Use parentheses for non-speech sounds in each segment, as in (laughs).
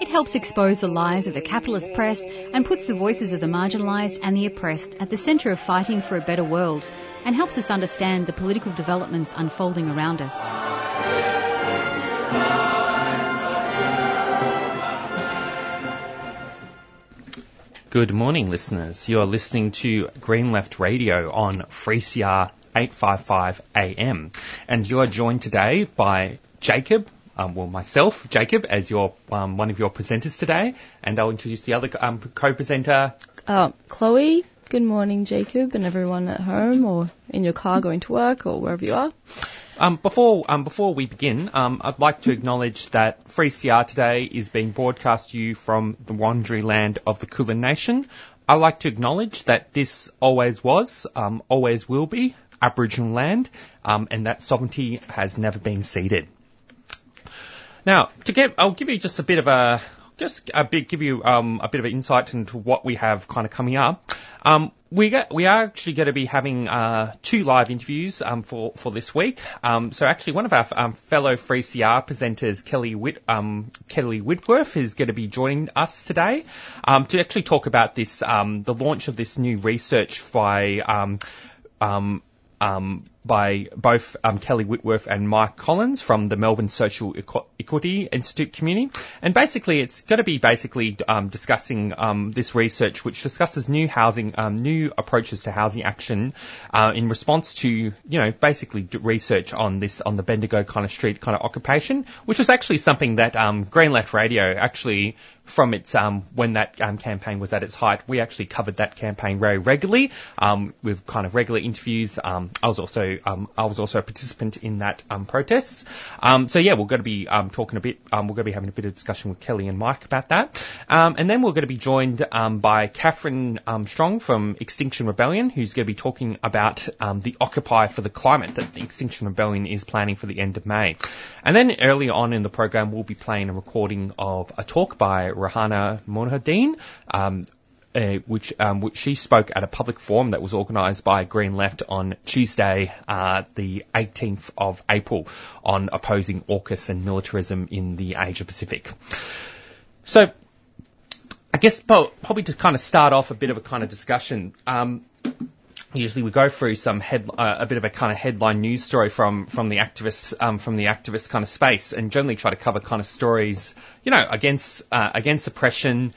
It helps expose the lies of the capitalist press and puts the voices of the marginalised and the oppressed at the centre of fighting for a better world and helps us understand the political developments unfolding around us. Good morning, listeners. You are listening to Green Left Radio on 3CR 855 AM. And you are joined today by Jacob, um, well, myself, Jacob, as your um, one of your presenters today, and I'll introduce the other um, co-presenter. Uh, Chloe. Good morning, Jacob, and everyone at home or in your car going to work or wherever you are. Um, before um, before we begin, um, I'd like to acknowledge that 3CR today is being broadcast to you from the Wurundjeri land of the Kulin Nation. I'd like to acknowledge that this always was, um, always will be Aboriginal land, um, and that sovereignty has never been ceded. Now, to get, I'll give you just a bit of a, just a bit, give you um, a bit of an insight into what we have kind of coming up. Um, we get, we are actually going to be having uh, two live interviews um, for for this week. Um, so actually, one of our um, fellow 3CR presenters, Kelly Whit, um, Kelly Whitworth, is going to be joining us today um, to actually talk about this um, the launch of this new research by um, um, um, by both um, Kelly Whitworth and Mike Collins from the Melbourne Social Equ- Equity Institute community. And basically, it's going to be basically um, discussing um, this research, which discusses new housing, um, new approaches to housing action uh, in response to, you know, basically research on this on the Bendigo kind of street kind of occupation, which was actually something that um, Green Left Radio actually from its um, when that um, campaign was at its height, we actually covered that campaign very regularly um, with kind of regular interviews. Um, I was also um, I was also a participant in that um, protests. Um, so yeah, we're going to be um, talking a bit. Um, we're going to be having a bit of discussion with Kelly and Mike about that, um, and then we're going to be joined um, by Catherine um, Strong from Extinction Rebellion, who's going to be talking about um, the Occupy for the Climate that the Extinction Rebellion is planning for the end of May. And then earlier on in the program, we'll be playing a recording of a talk by Reihana Mohideen, um, uh, which um, which she spoke at a public forum that was organised by Green Left on Tuesday, uh, the 18th of April, on opposing AUKUS and militarism in the Asia Pacific. So, I guess probably to kind of start off a bit of a kind of discussion. Um, usually we go through some head, uh, a bit of a kind of headline news story from from the activists um, from the activist kind of space, and generally try to cover kind of stories, you know, against uh, against oppression.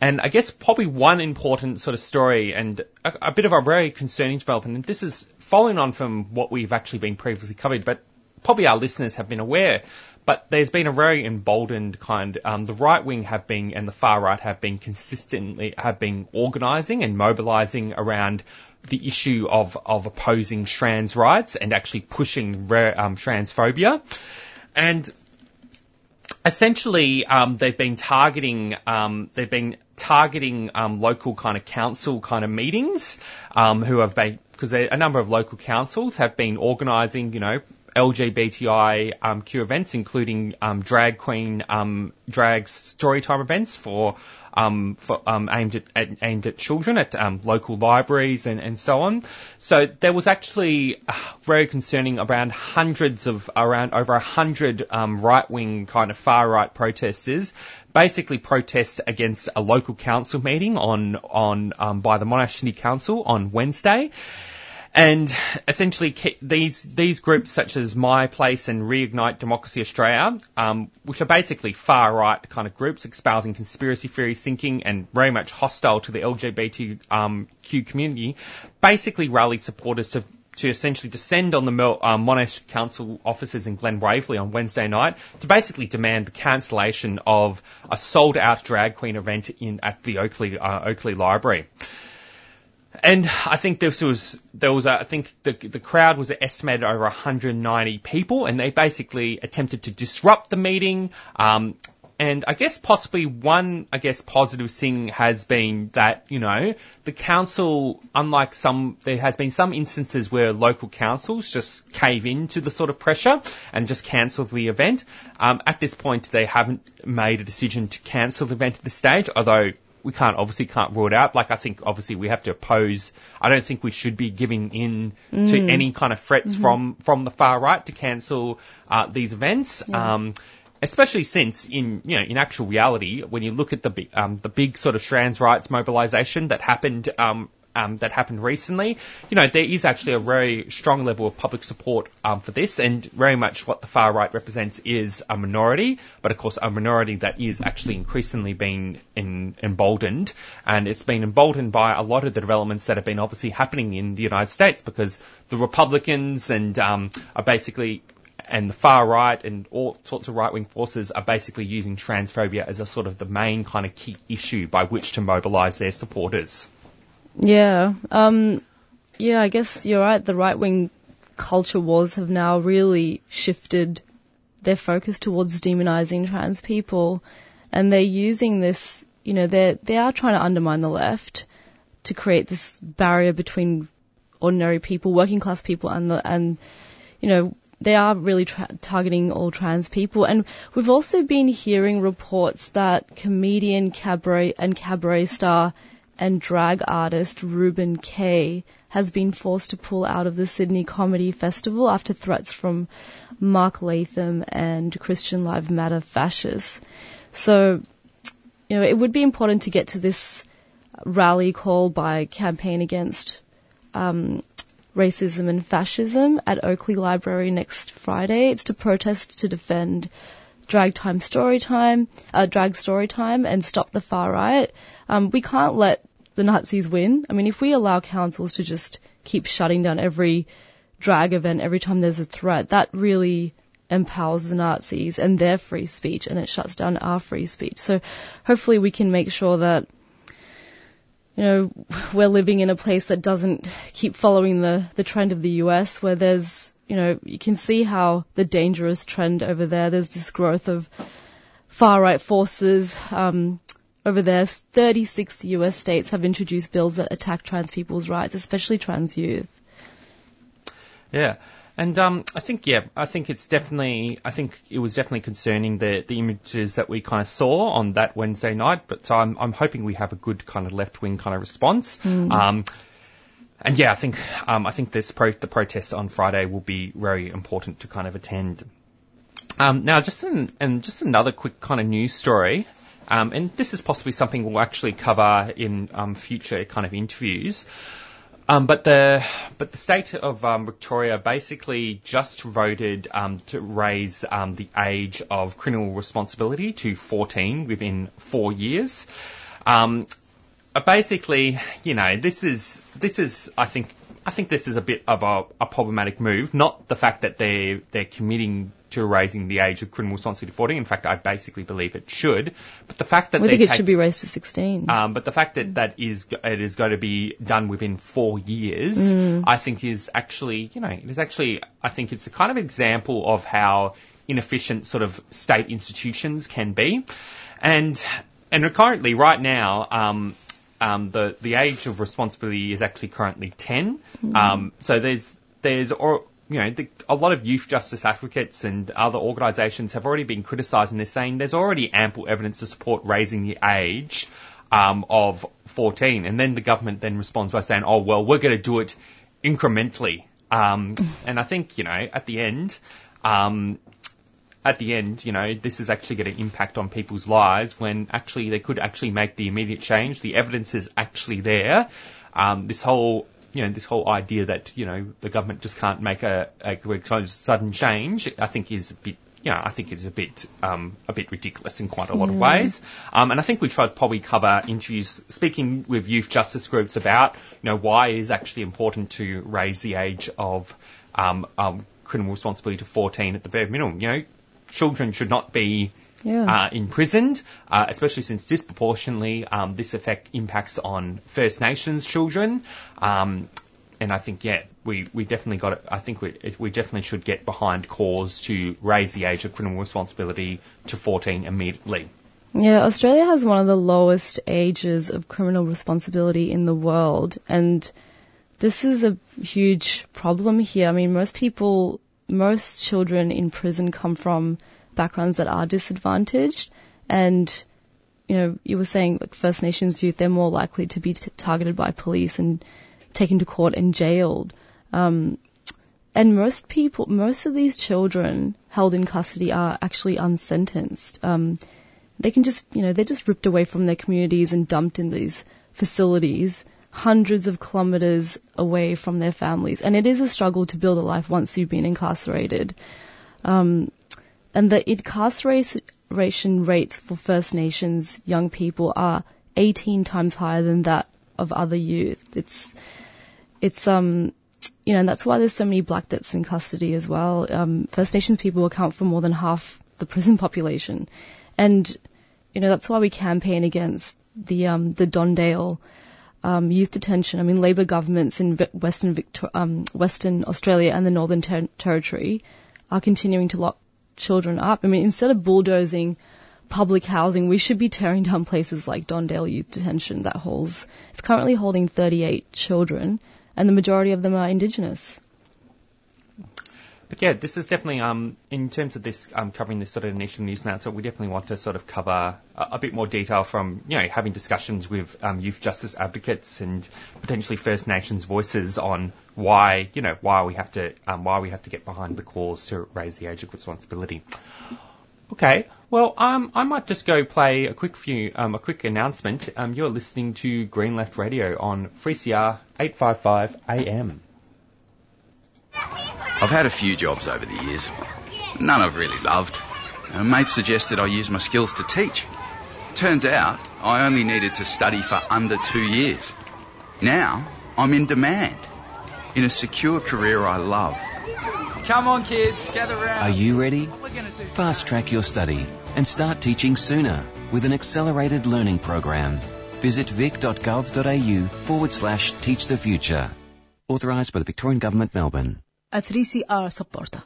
And I guess probably one important sort of story and a, a bit of a very concerning development, and this is following on from what we've actually been previously covered, but probably our listeners have been aware. But there's been a very emboldened kind. Um, the right wing have been and the far right have been consistently have been organising and mobilising around the issue of of opposing trans rights and actually pushing um, transphobia. And essentially, um, they've been targeting um, they've been targeting um, local kind of council kind of meetings um, who have been because a number of local councils have been organising, you know, LGBTI um, Q events, including um, drag queen um, drag storytime events for um, for, um, aimed at, at aimed at children at um, local libraries and, and so on. So there was actually uh, very concerning around hundreds of around over a hundred um, right wing kind of far right protesters basically protest against a local council meeting on on um, by the Monash City Council on Wednesday. And essentially, these these groups such as My Place and Reignite Democracy Australia, um, which are basically far right kind of groups espousing conspiracy theory thinking and very much hostile to the LGBTQ um, community, basically rallied supporters to to essentially descend on the uh, Monash Council offices in Glen Waverley on Wednesday night to basically demand the cancellation of a sold out drag queen event in at the Oakleigh uh, Oakleigh Library. And I think this was there was a, I think the the crowd was estimated over 190 people, and they basically attempted to disrupt the meeting. Um, and I guess possibly one, I guess, positive thing has been that, you know, the council, unlike some, there has been some instances where local councils just cave into the sort of pressure and just cancel the event. Um, at this point, they haven't made a decision to cancel the event at this stage, although we can't obviously can't rule it out. Like I think obviously we have to oppose. I don't think we should be giving in mm. to any kind of threats mm-hmm. from from the far right to cancel uh, these events. Yeah. Um, especially since in you know in actual reality, when you look at the um, the big sort of trans rights mobilisation that happened um, um, that happened recently, you know, there is actually a very strong level of public support um, for this, and very much what the far right represents is a minority, but of course a minority that is actually increasingly being in, emboldened, and it's been emboldened by a lot of the developments that have been obviously happening in the United States because the Republicans and um, are basically and the far right and all sorts of right wing forces are basically using transphobia as a sort of the main kind of key issue by which to mobilise their supporters. Yeah. Um, yeah, I guess you're right. The right wing culture wars have now really shifted their focus towards demonizing trans people. And they're using this, you know, they they are trying to undermine the left to create this barrier between ordinary people, working class people, and the, and, you know, they are really tra- targeting all trans people. And we've also been hearing reports that comedian, cabaret, and cabaret star and drag artist Ruben Kaye has been forced to pull out of the Sydney Comedy Festival after threats from Mark Latham and Christian Lives Matter fascists. So, you know, it would be important to get to this rally call by Campaign Against um, Racism and Fascism at Oakleigh Library next Friday. It's to protest to defend drag time story time, uh, drag story time and stop the far right. Um, we can't let the Nazis win. I mean, if we allow councils to just keep shutting down every drag event every time there's a threat, that really empowers the Nazis and their free speech and it shuts down our free speech. So hopefully we can make sure that you know, we're living in a place that doesn't keep following the, the trend of the US where there's, you know, you can see how the dangerous trend over there, there's this growth of far right forces, um, over there, 36 US states have introduced bills that attack trans people's rights, especially trans youth. Yeah. And um, I think, yeah, I think it's definitely, I think it was definitely concerning the the images that we kind of saw on that Wednesday night. But I'm I'm hoping we have a good kind of left wing kind of response. Mm. Um, and yeah, I think um, I think this pro- the protest on Friday will be very important to kind of attend. Um, now, just an, and just another quick kind of news story. Um, and this is possibly something we'll actually cover in um, future kind of interviews. Um, but the but the state of um, Victoria basically just voted um, to raise um, the age of criminal responsibility to 14 within four years. Um, uh, basically, you know, this is this is I think I think this is a bit of a, a problematic move. Not the fact that they they're committing to raising the age of criminal responsibility to 14. In fact, I basically believe it should. But the fact that we think it take, should be raised to 16. Um, but the fact that that is it is going to be done within four years, mm. I think is actually you know it is actually I think it's a kind of example of how inefficient sort of state institutions can be, and and currently right now. Um, um, the the age of responsibility is actually currently 10. Mm. Um, so there's there's or, you know, the, a lot of youth justice advocates and other organisations have already been criticising this, saying there's already ample evidence to support raising the age um, of 14, and then the government then responds by saying, "Oh well, we're going to do it incrementally." Um, and I think you know, at the end, um, at the end, you know, this is actually going to impact on people's lives when actually they could actually make the immediate change. The evidence is actually there. Um, this whole you know, this whole idea that, you know, the government just can't make a, a sudden change, I think is a bit you know, I think it is a bit um, a bit ridiculous in quite a lot of ways. Um, and I think we tried to probably cover interviews speaking with youth justice groups about you know why it is actually important to raise the age of um, um criminal responsibility to 14 at the bare minimum. You know, children should not be yeah. uh, imprisoned, uh, especially since disproportionately um, this effect impacts on First Nations children. Um, and I think yeah, we, we definitely got it. I think we we definitely should get behind cause to raise the age of criminal responsibility to 14 immediately. Yeah, Australia has one of the lowest ages of criminal responsibility in the world, and this is a huge problem here. I mean, most people, most children in prison come from backgrounds that are disadvantaged, and you know, you were saying like First Nations youth, they're more likely to be t- targeted by police and taken to court and jailed. Um, and most people, most of these children held in custody are actually unsentenced. Um, they can just, you know, they're just ripped away from their communities and dumped in these facilities hundreds of kilometers away from their families. And it is a struggle to build a life once you've been incarcerated. Um, and the incarceration rates for First Nations young people are 18 times higher than that of other youth. It's, it's, um, you know, and that's why there's so many black deaths in custody as well. Um, First Nations people account for more than half the prison population. And, you know, that's why we campaign against the, um, the Don Dale, um, youth detention. I mean, Labor governments in Western Victor- um, Western Australia and the Northern Ter- Territory are continuing to lock children up. I mean, instead of bulldozing public housing, we should be tearing down places like Don Dale Youth Detention that holds. It's currently holding 38 children, and the majority of them are Indigenous. But yeah, this is definitely, um, in terms of this, um, covering this sort of national news announcement, we definitely want to sort of cover a, a bit more detail from, you know, having discussions with um, youth justice advocates and potentially First Nations voices on why, you know, why we have to, um, why we have to get behind the cause to raise the age of responsibility. Okay, well, um, I might just go play a quick few, um, a quick announcement. Um, you're listening to Green Left Radio on 3CR 855 AM. I've had a few jobs over the years. None I've really loved. A mate suggested I use my skills to teach. Turns out I only needed to study for under two years. Now I'm in demand in a secure career I love. Come on, kids, gather round. Are you ready? Fast track your study and start teaching sooner with an accelerated learning program. Visit vic.gov.au forward slash teach the future. Authorised by the Victorian Government, Melbourne a 3CR supporter.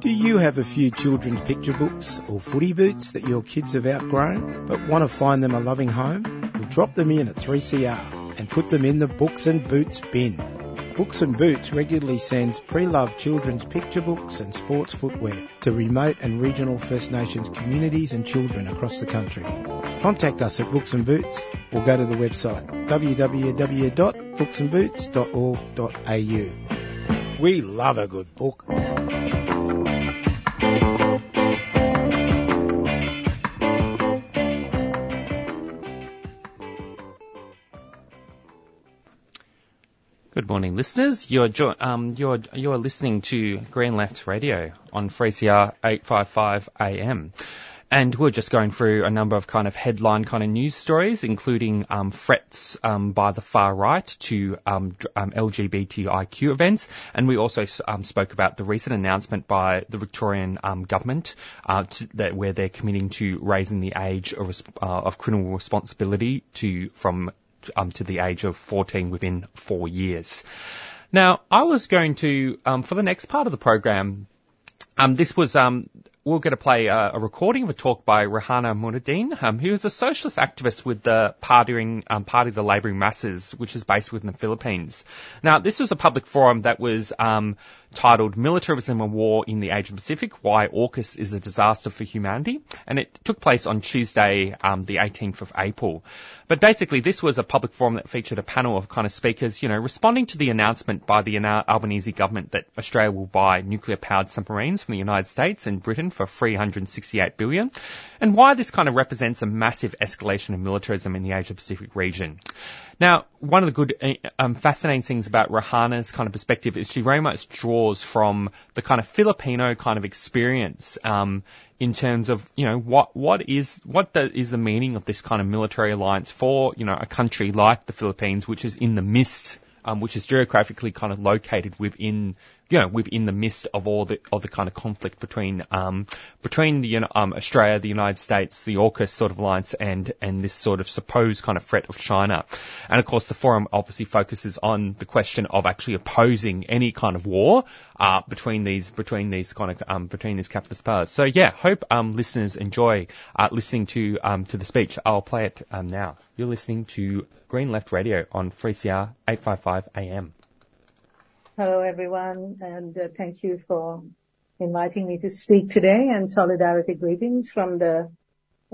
Do you have a few children's picture books or footy boots that your kids have outgrown but want to find them a loving home? Well, drop them in at 3CR and put them in the books and boots bin. Books and Boots regularly sends pre-loved children's picture books and sports footwear to remote and regional First Nations communities and children across the country. Contact us at Books and Boots or go to the website www.booksandboots.org.au. We love a good book. Good morning, listeners. You're jo- um, you're you're listening to Green Left Radio on 3CR 855 AM. And we're just going through a number of kind of headline kind of news stories, including um, threats um, by the far right to um, um LGBTIQ events. And we also um, spoke about the recent announcement by the Victorian um, government uh, to, that where they're committing to raising the age of, uh, of criminal responsibility to from um, to the age of 14 within four years. Now, I was going to, um, for the next part of the program, um, this was, um, we're going to play a, a, recording of a talk by Reihana Mohideen, um, who is a socialist activist with the partying, um, Party of the Labouring Masses, which is based within the Philippines. Now, this was a public forum that was um, titled Militarism and War in the Asian Pacific, Why AUKUS is a Disaster for Humanity, and it took place on Tuesday, um, the 18th of April. But basically, this was a public forum that featured a panel of kind of speakers, you know, responding to the announcement by the Albanese government that Australia will buy nuclear-powered submarines from the United States and Britain for 368 billion, and why this kind of represents a massive escalation of militarism in the Asia-Pacific region. Now, one of the good, uh, um, fascinating things about Reihana's kind of perspective is she very much draws from the kind of Filipino kind of experience, um, in terms of, you know, what, what is, what the, is the meaning of this kind of military alliance for, you know, a country like the Philippines, which is in the midst um, which is geographically kind of located within you know, within the midst of all the of the kind of conflict between um, between the um, Australia, the United States, the AUKUS sort of alliance, and and this sort of supposed kind of threat of China, and of course the forum obviously focuses on the question of actually opposing any kind of war uh, between these between these kind of um, between these capitalist powers. So yeah, hope um, listeners enjoy uh, listening to um, to the speech. I'll play it um, now. You're listening to Green Left Radio on 3CR 855 AM. Hello, everyone, and uh, thank you for inviting me to speak today, and solidarity greetings from the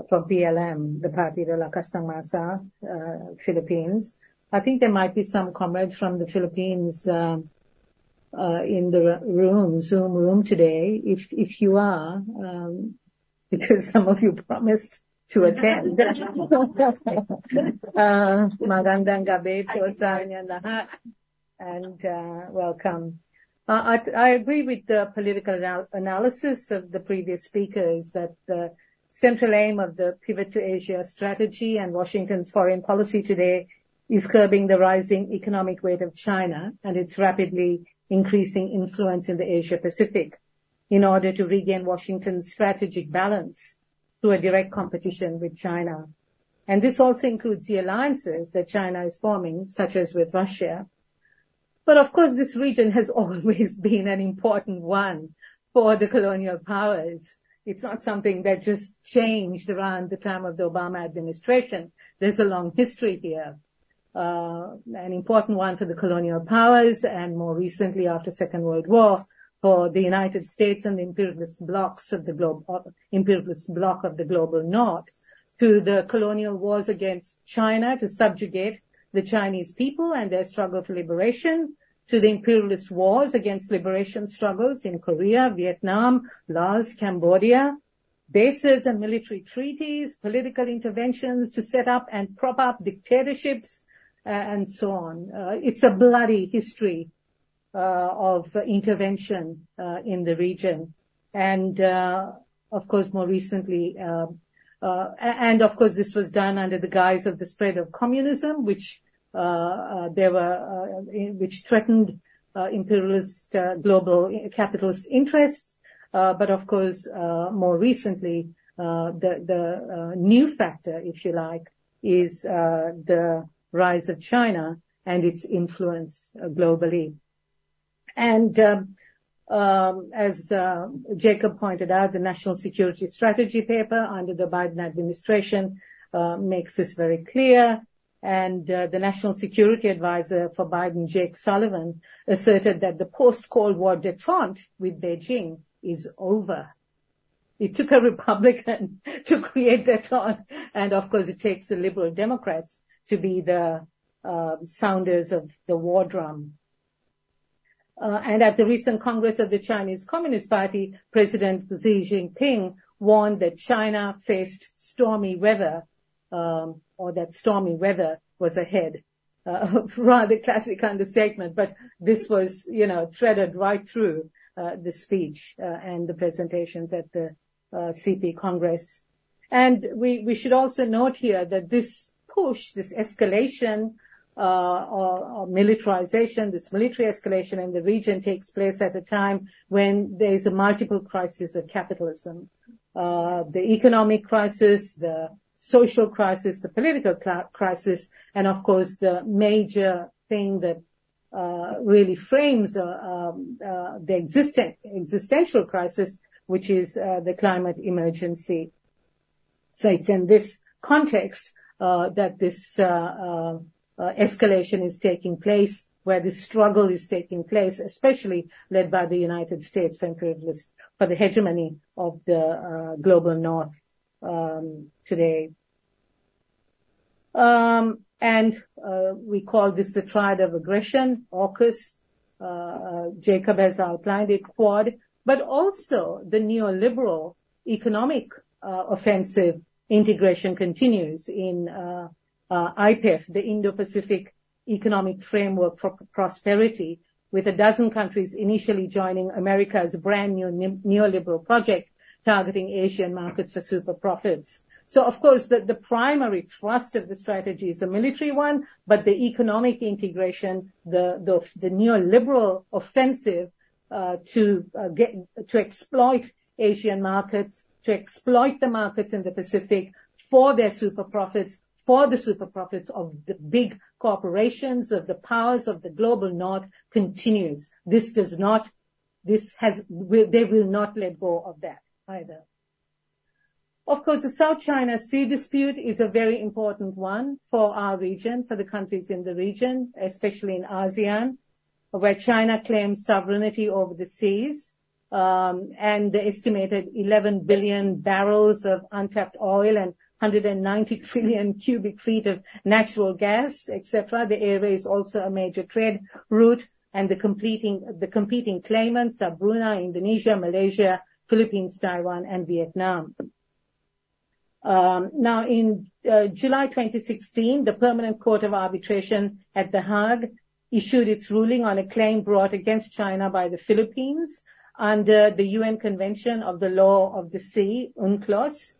from PLM, the Partido Lakas ng Masa, uh, Philippines. I think there might be some comrades from the Philippines uh, uh, in the room, Zoom room today. If if you are, um, (laughs) because some of you promised to attend. (laughs) (laughs) uh, magandang gabi po sa inyo lahat and uh, welcome. Uh, I, agree with the political anal- analysis of the previous speakers that the central aim of the Pivot to Asia strategy and Washington's foreign policy today is curbing the rising economic weight of China and its rapidly increasing influence in the Asia Pacific in order to regain Washington's strategic balance through a direct competition with China. And this also includes the alliances that China is forming, such as with Russia, but of course, this region has (laughs) always been an important one for the colonial powers. It's not something that just changed around the time of the Obama administration. There's a long history here. Uh, an important one for the colonial powers and more recently after Second World War for the United States and the imperialist blocks of the globe, uh, imperialist bloc of the global north to the colonial wars against China to subjugate the Chinese people and their struggle for liberation, to the imperialist wars against liberation struggles in Korea, Vietnam, Laos, Cambodia, bases and military treaties, political interventions to set up and prop up dictatorships, uh, and so on. Uh, it's a bloody history uh, of intervention in the region. And, of course, more recently, Uh, and of course, this was done under the guise of the spread of communism, which uh, uh, there were, uh, which threatened uh, imperialist uh, global capitalist interests. But of course, more recently, the new factor, if you like, is the rise of China and its influence globally. And um, as uh, Jacob pointed out, the National Security Strategy paper under the Biden administration uh, makes this very clear and uh, the National Security Advisor for Biden, Jake Sullivan, asserted that the post-Cold War detente with Beijing is over. It took a Republican (laughs) to create detente, and of course it takes the liberal Democrats to be the uh, sounders of the war drum. Uh, and at the recent Congress of the Chinese Communist Party, President Xi Jinping warned that China faced stormy weather um, or that stormy weather was ahead. Uh, (laughs) rather classic understatement, but this was, you know, threaded right through uh, the speech and the presentations at the CP Congress. And we, should also note here that this push, this escalation or, or, militarization, this military escalation in the region takes place at a time when there is a multiple crisis of capitalism. Uh, the economic crisis, the social crisis, the political crisis, and of course the major thing that uh, really frames uh, um, uh, the existent existential crisis, which is uh, the climate emergency. So it's in this context uh, that this uh, escalation is taking place, where this struggle is taking place, especially led by the United States for for the hegemony of the global north um, today. Um, and uh, we call this the triad of aggression, AUKUS. Uh, uh, Jacob has outlined it, Quad, but also the neoliberal economic uh, offensive integration continues in uh, uh, IPEF, the Indo-Pacific Economic Framework for Prosperity, with a dozen countries initially joining America's brand new neoliberal project targeting Asian markets for super profits. So, of course, the, primary thrust of the strategy is a military one, but the economic integration, the, the, neoliberal offensive uh, to uh, get to exploit Asian markets, to exploit the markets in the Pacific for their super profits, for the super profits of the big corporations, of the powers of the global north continues. This does not, this has, they will not let go of that either. Of course, the South China Sea dispute is a very important one for our region, for the countries in the region, especially in ASEAN, where China claims sovereignty over the seas, um, and the estimated 11 billion barrels of untapped oil and 190 (laughs) trillion cubic feet of natural gas, etc. The area is also a major trade route, and the competing, the competing claimants are Brunei, Indonesia, Malaysia, Philippines, Taiwan, and Vietnam. Um, now, in uh, July 2016, the Permanent Court of Arbitration at The Hague issued its ruling on a claim brought against China by the Philippines under the UN Convention of the Law of the Sea, UNCLOS,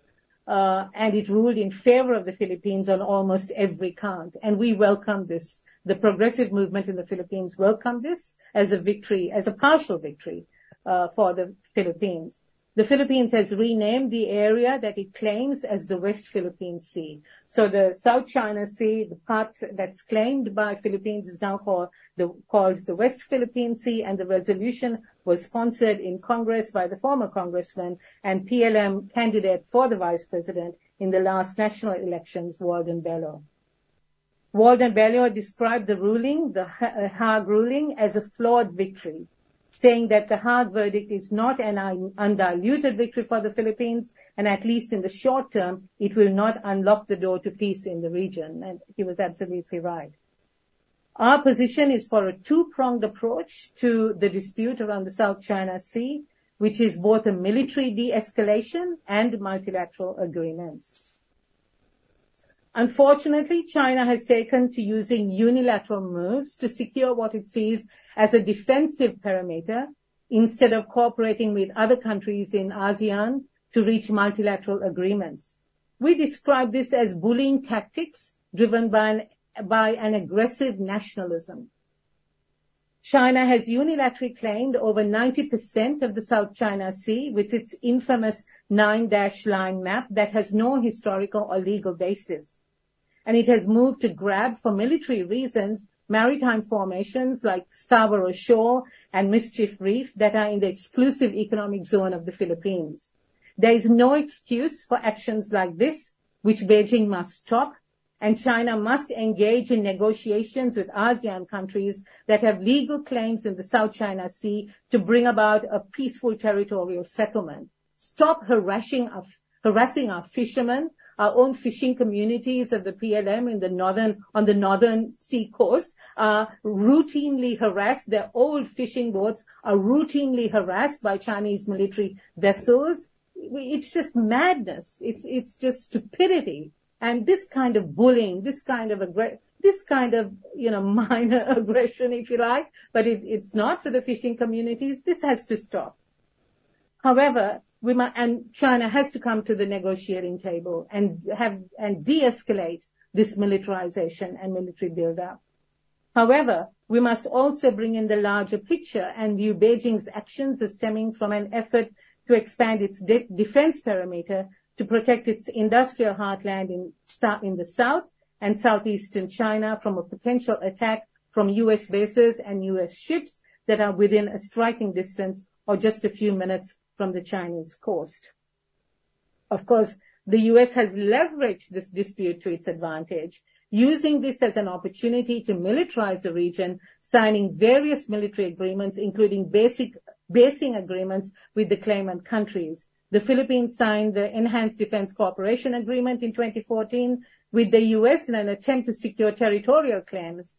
and it ruled in favor of the Philippines on almost every count. And we welcome this. The progressive movement in the Philippines welcome this as a victory, as a partial victory uh, for the Philippines. The Philippines has renamed the area that it claims as the West Philippine Sea. So the South China Sea, the part that's claimed by Philippines is now called the, West Philippine Sea and the resolution was sponsored in Congress by the former congressman and PLM candidate for the vice president in the last national elections, Walden Bello. Walden Bello described the ruling, the Hague ruling, as a flawed victory saying that the Hague verdict is not an undiluted victory for the Philippines, and at least in the short term, it will not unlock the door to peace in the region. And he was absolutely right. Our position is for a two-pronged approach to the dispute around the South China Sea, which is both a military de-escalation and multilateral agreements. Unfortunately, China has taken to using unilateral moves to secure what it sees as a defensive parameter instead of cooperating with other countries in ASEAN to reach multilateral agreements. We describe this as bullying tactics driven by an, by an aggressive nationalism. China has unilaterally claimed over 90% of the South China Sea with its infamous nine-dash line map that has no historical or legal basis and it has moved to grab, for military reasons, maritime formations like Scarborough Shoal and Mischief Reef that are in the exclusive economic zone of the Philippines. There is no excuse for actions like this, which Beijing must stop, and China must engage in negotiations with ASEAN countries that have legal claims in the South China Sea to bring about a peaceful territorial settlement. Stop harassing our, harassing our fishermen our own fishing communities of the PLM in the northern, on the northern sea coast are routinely harassed. Their old fishing boats are routinely harassed by Chinese military vessels. It's just madness. It's, it's just stupidity. And this kind of bullying, this kind of aggression, this kind of, you know, (laughs) minor aggression, if you like, but it, it's not for the fishing communities. This has to stop. However, and China has to come to the negotiating table and have and de-escalate this militarization and military build-up. However, we must also bring in the larger picture and view Beijing's actions as stemming from an effort to expand its de- defense perimeter to protect its industrial heartland in, in the south and southeastern China from a potential attack from U.S. bases and U.S. ships that are within a striking distance or just a few minutes from the Chinese coast. Of course, the U.S. has leveraged this dispute to its advantage, using this as an opportunity to militarize the region, signing various military agreements, including basic basing agreements with the claimant countries. The Philippines signed the Enhanced Defense Cooperation Agreement in 2014 with the U.S. in an attempt to secure territorial claims,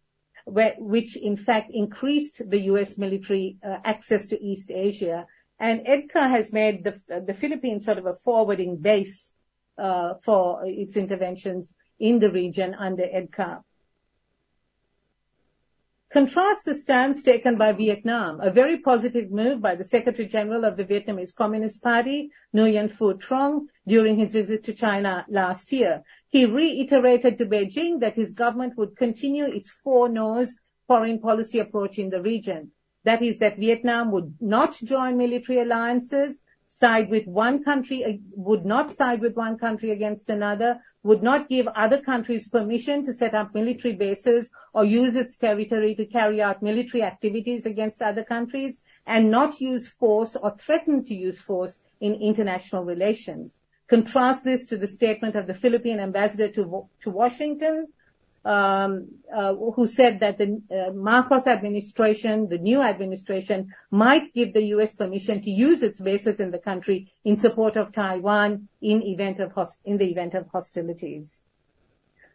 which in fact increased the U.S. military uh, access to East Asia and EDCA has made the, the Philippines sort of a forwarding base uh, for its interventions in the region under EDCA. Contrast the stance taken by Vietnam, a very positive move by the Secretary General of the Vietnamese Communist Party, Nguyen Phu Trong, during his visit to China last year. He reiterated to Beijing that his government would continue its four no's foreign policy approach in the region. That is, that Vietnam would not join military alliances, side with one country, would not side with one country against another, would not give other countries permission to set up military bases or use its territory to carry out military activities against other countries, and not use force or threaten to use force in international relations. Contrast this to the statement of the Philippine ambassador to, to Washington, uh, who said that the uh, Marcos administration, the new administration, might give the U.S. permission to use its bases in the country in support of Taiwan in, event of host- in the event of hostilities.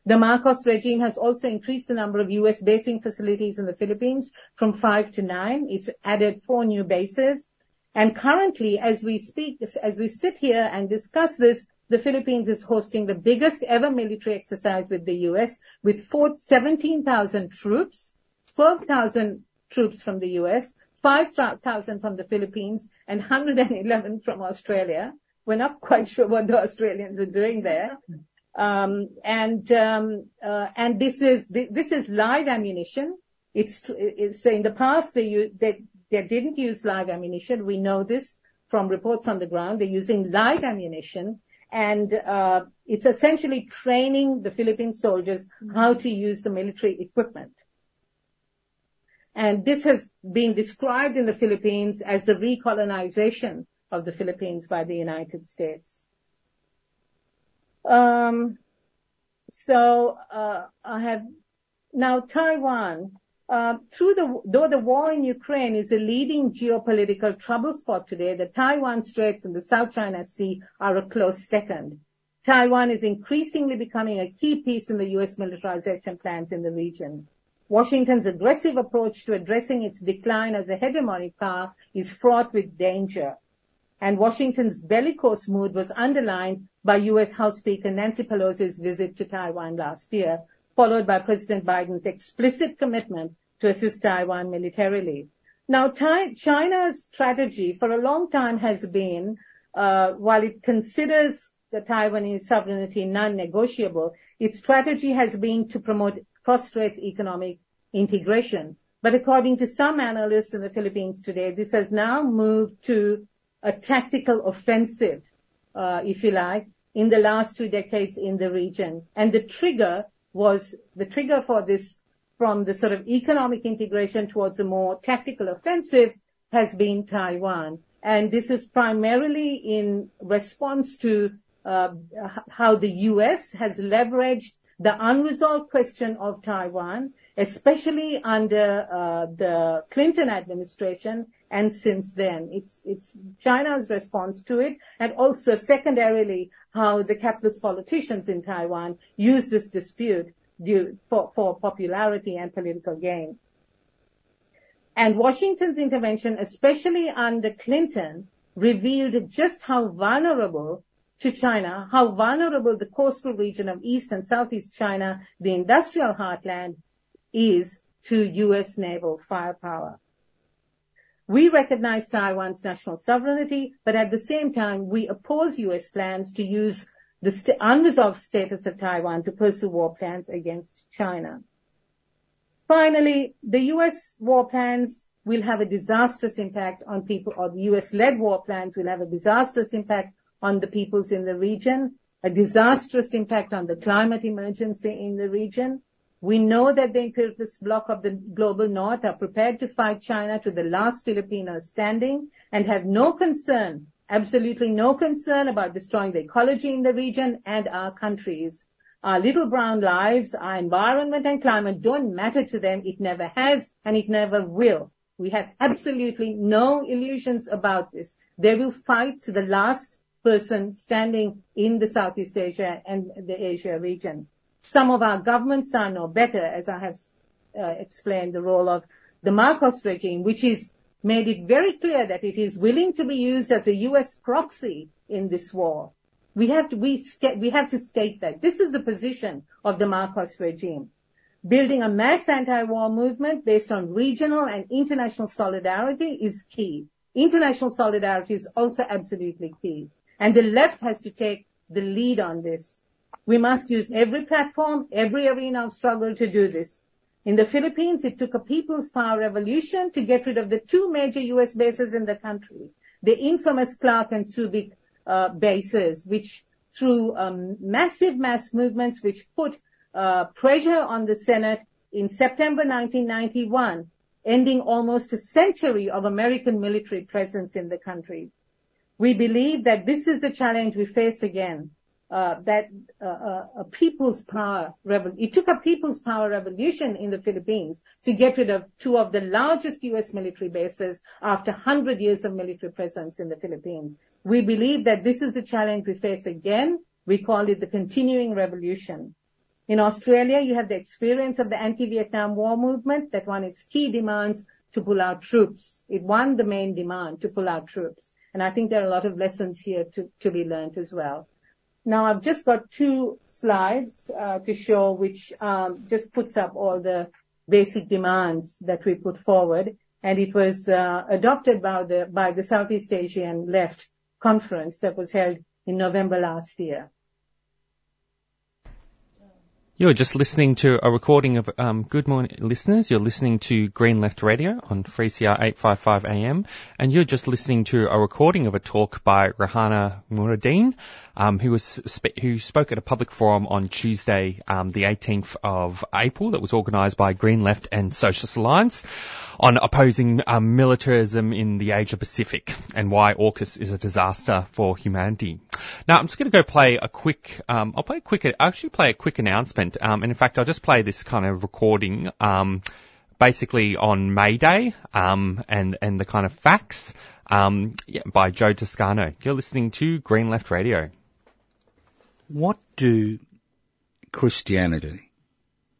The Marcos regime has also increased the number of U.S. basing facilities in the Philippines from five to nine. It's added four new bases. And currently, as we speak, as we sit here and discuss this, the Philippines is hosting the biggest ever military exercise with the U.S. with 17,000 troops, 12,000 troops from the U.S., 5,000 from the Philippines, and 111 from Australia. We're not quite sure what the Australians are doing there. Um, and um, uh, and this is this is live ammunition. It's, it's in the past they didn't use live ammunition. We know this from reports on the ground. They're using live ammunition and uh, it's essentially training the Philippine soldiers how to use the military equipment. And this has been described in the Philippines as the recolonization of the Philippines by the United States. Um, so uh, I have now Taiwan. Uh, though the war in Ukraine is a leading geopolitical trouble spot today, the Taiwan Straits and the South China Sea are a close second. Taiwan is increasingly becoming a key piece in the U.S. militarization plans in the region. Washington's aggressive approach to addressing its decline as a hegemonic power is fraught with danger. And Washington's bellicose mood was underlined by U.S. House Speaker Nancy Pelosi's visit to Taiwan last year, followed by President Biden's explicit commitment to assist Taiwan militarily. Now, China's strategy for a long time has been, uh, while it considers the Taiwanese sovereignty non-negotiable, its strategy has been to promote cross-strait economic integration. But according to some analysts in the Philippines today, this has now moved to a tactical offensive, uh, if you like, in the last two decades in the region. And the trigger was the trigger for this from the sort of economic integration towards a more tactical offensive has been Taiwan. And this is primarily in response to uh, how the U.S. has leveraged the unresolved question of Taiwan, especially under uh, the Clinton administration and since then. It's, China's response to it and also secondarily how the capitalist politicians in Taiwan use this dispute for, for popularity and political gain. And Washington's intervention, especially under Clinton, revealed just how vulnerable to China, how vulnerable the coastal region of East and Southeast China, the industrial heartland, is to U.S. naval firepower. We recognize Taiwan's national sovereignty, but at the same time, we oppose U.S. plans to use the unresolved status of Taiwan to pursue war plans against China. Finally, the U.S. war plans will have a disastrous impact on people, or the U.S.-led war plans will have a disastrous impact on the peoples in the region, a disastrous impact on the climate emergency in the region. We know that the imperialist bloc of the global north are prepared to fight China to the last Filipino standing and have no concern absolutely no concern about destroying the ecology in the region and our countries. Our little brown lives, our environment and climate don't matter to them. It never has and it never will. We have absolutely no illusions about this. They will fight to the last person standing in the Southeast Asia and the Asia region. Some of our governments are no better, as I have uh, explained the role of the Marcos regime, which is made it very clear that it is willing to be used as a U.S. proxy in this war. We have to, we, we have to state that. This is the position of the Marcos regime. Building a mass anti-war movement based on regional and international solidarity is key. International solidarity is also absolutely key. And the left has to take the lead on this. We must use every platform, every arena of struggle to do this. In the Philippines, it took a people's power revolution to get rid of the two major U.S. bases in the country, the infamous Clark and Subic uh, bases, which through um, massive mass movements, which put uh, pressure on the Senate in September 1991, ending almost a century of American military presence in the country. We believe that this is the challenge we face again. Uh, that uh, uh, a people's power revolution. It took a people's power revolution in the Philippines to get rid of two of the largest U.S. military bases after 100 years of military presence in the Philippines. We believe that this is the challenge we face again. We call it the continuing revolution. In Australia, you have the experience of the anti-Vietnam War movement that won its key demands to pull out troops. It won the main demand to pull out troops. And I think there are a lot of lessons here to, to be learned as well. Now I've just got two slides uh, to show which um, just puts up all the basic demands that we put forward. And it was uh, adopted by the, by the Southeast Asian Left Conference that was held in November last year. You're just listening to a recording of um, Good Morning Listeners. You're listening to Green Left Radio on 3CR 855 AM, and you're just listening to a recording of a talk by Reihana Mohideen, um, who was who spoke at a public forum on Tuesday, um, the 18th of April, that was organised by Green Left and Socialist Alliance on opposing um, militarism in the Asia Pacific and why AUKUS is a disaster for humanity. Now, I'm just going to go play a quick. Um, I'll play a quick. I'll actually play a quick announcement, um, and in fact, I'll just play this kind of recording. Um, basically on May Day, um, and, and the kind of facts, um, yeah, by Joe Toscano. You're listening to Green Left Radio. What do Christianity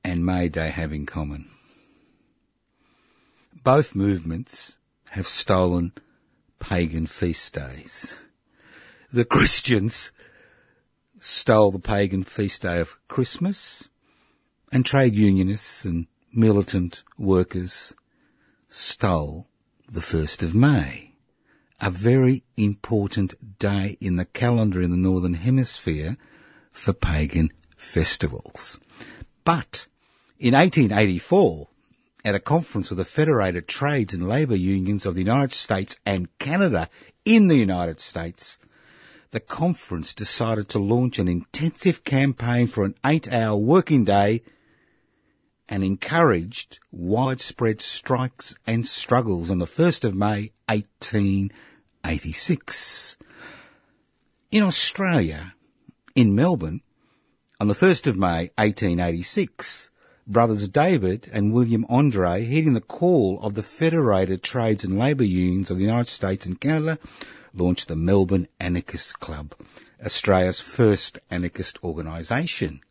and May Day have in common? both movements have stolen pagan feast days. The Christians stole the pagan feast day of Christmas, and trade unionists and militant workers stole the 1st of May, a very important day in the calendar in the Northern Hemisphere for pagan festivals. But in 1884, at a conference of the Federated Trades and Labour Unions of the United States and Canada in the United States, the conference decided to launch an intensive campaign for an eight hour working day and encouraged widespread strikes and struggles on the 1st of May 1886. In Australia, in Melbourne, on the 1st of May 1886, brothers David and William Andrade, heeding the call of the Federated Trades and Labour Unions of the United States and Canada, launched the Melbourne Anarchist Club, Australia's first anarchist organisation.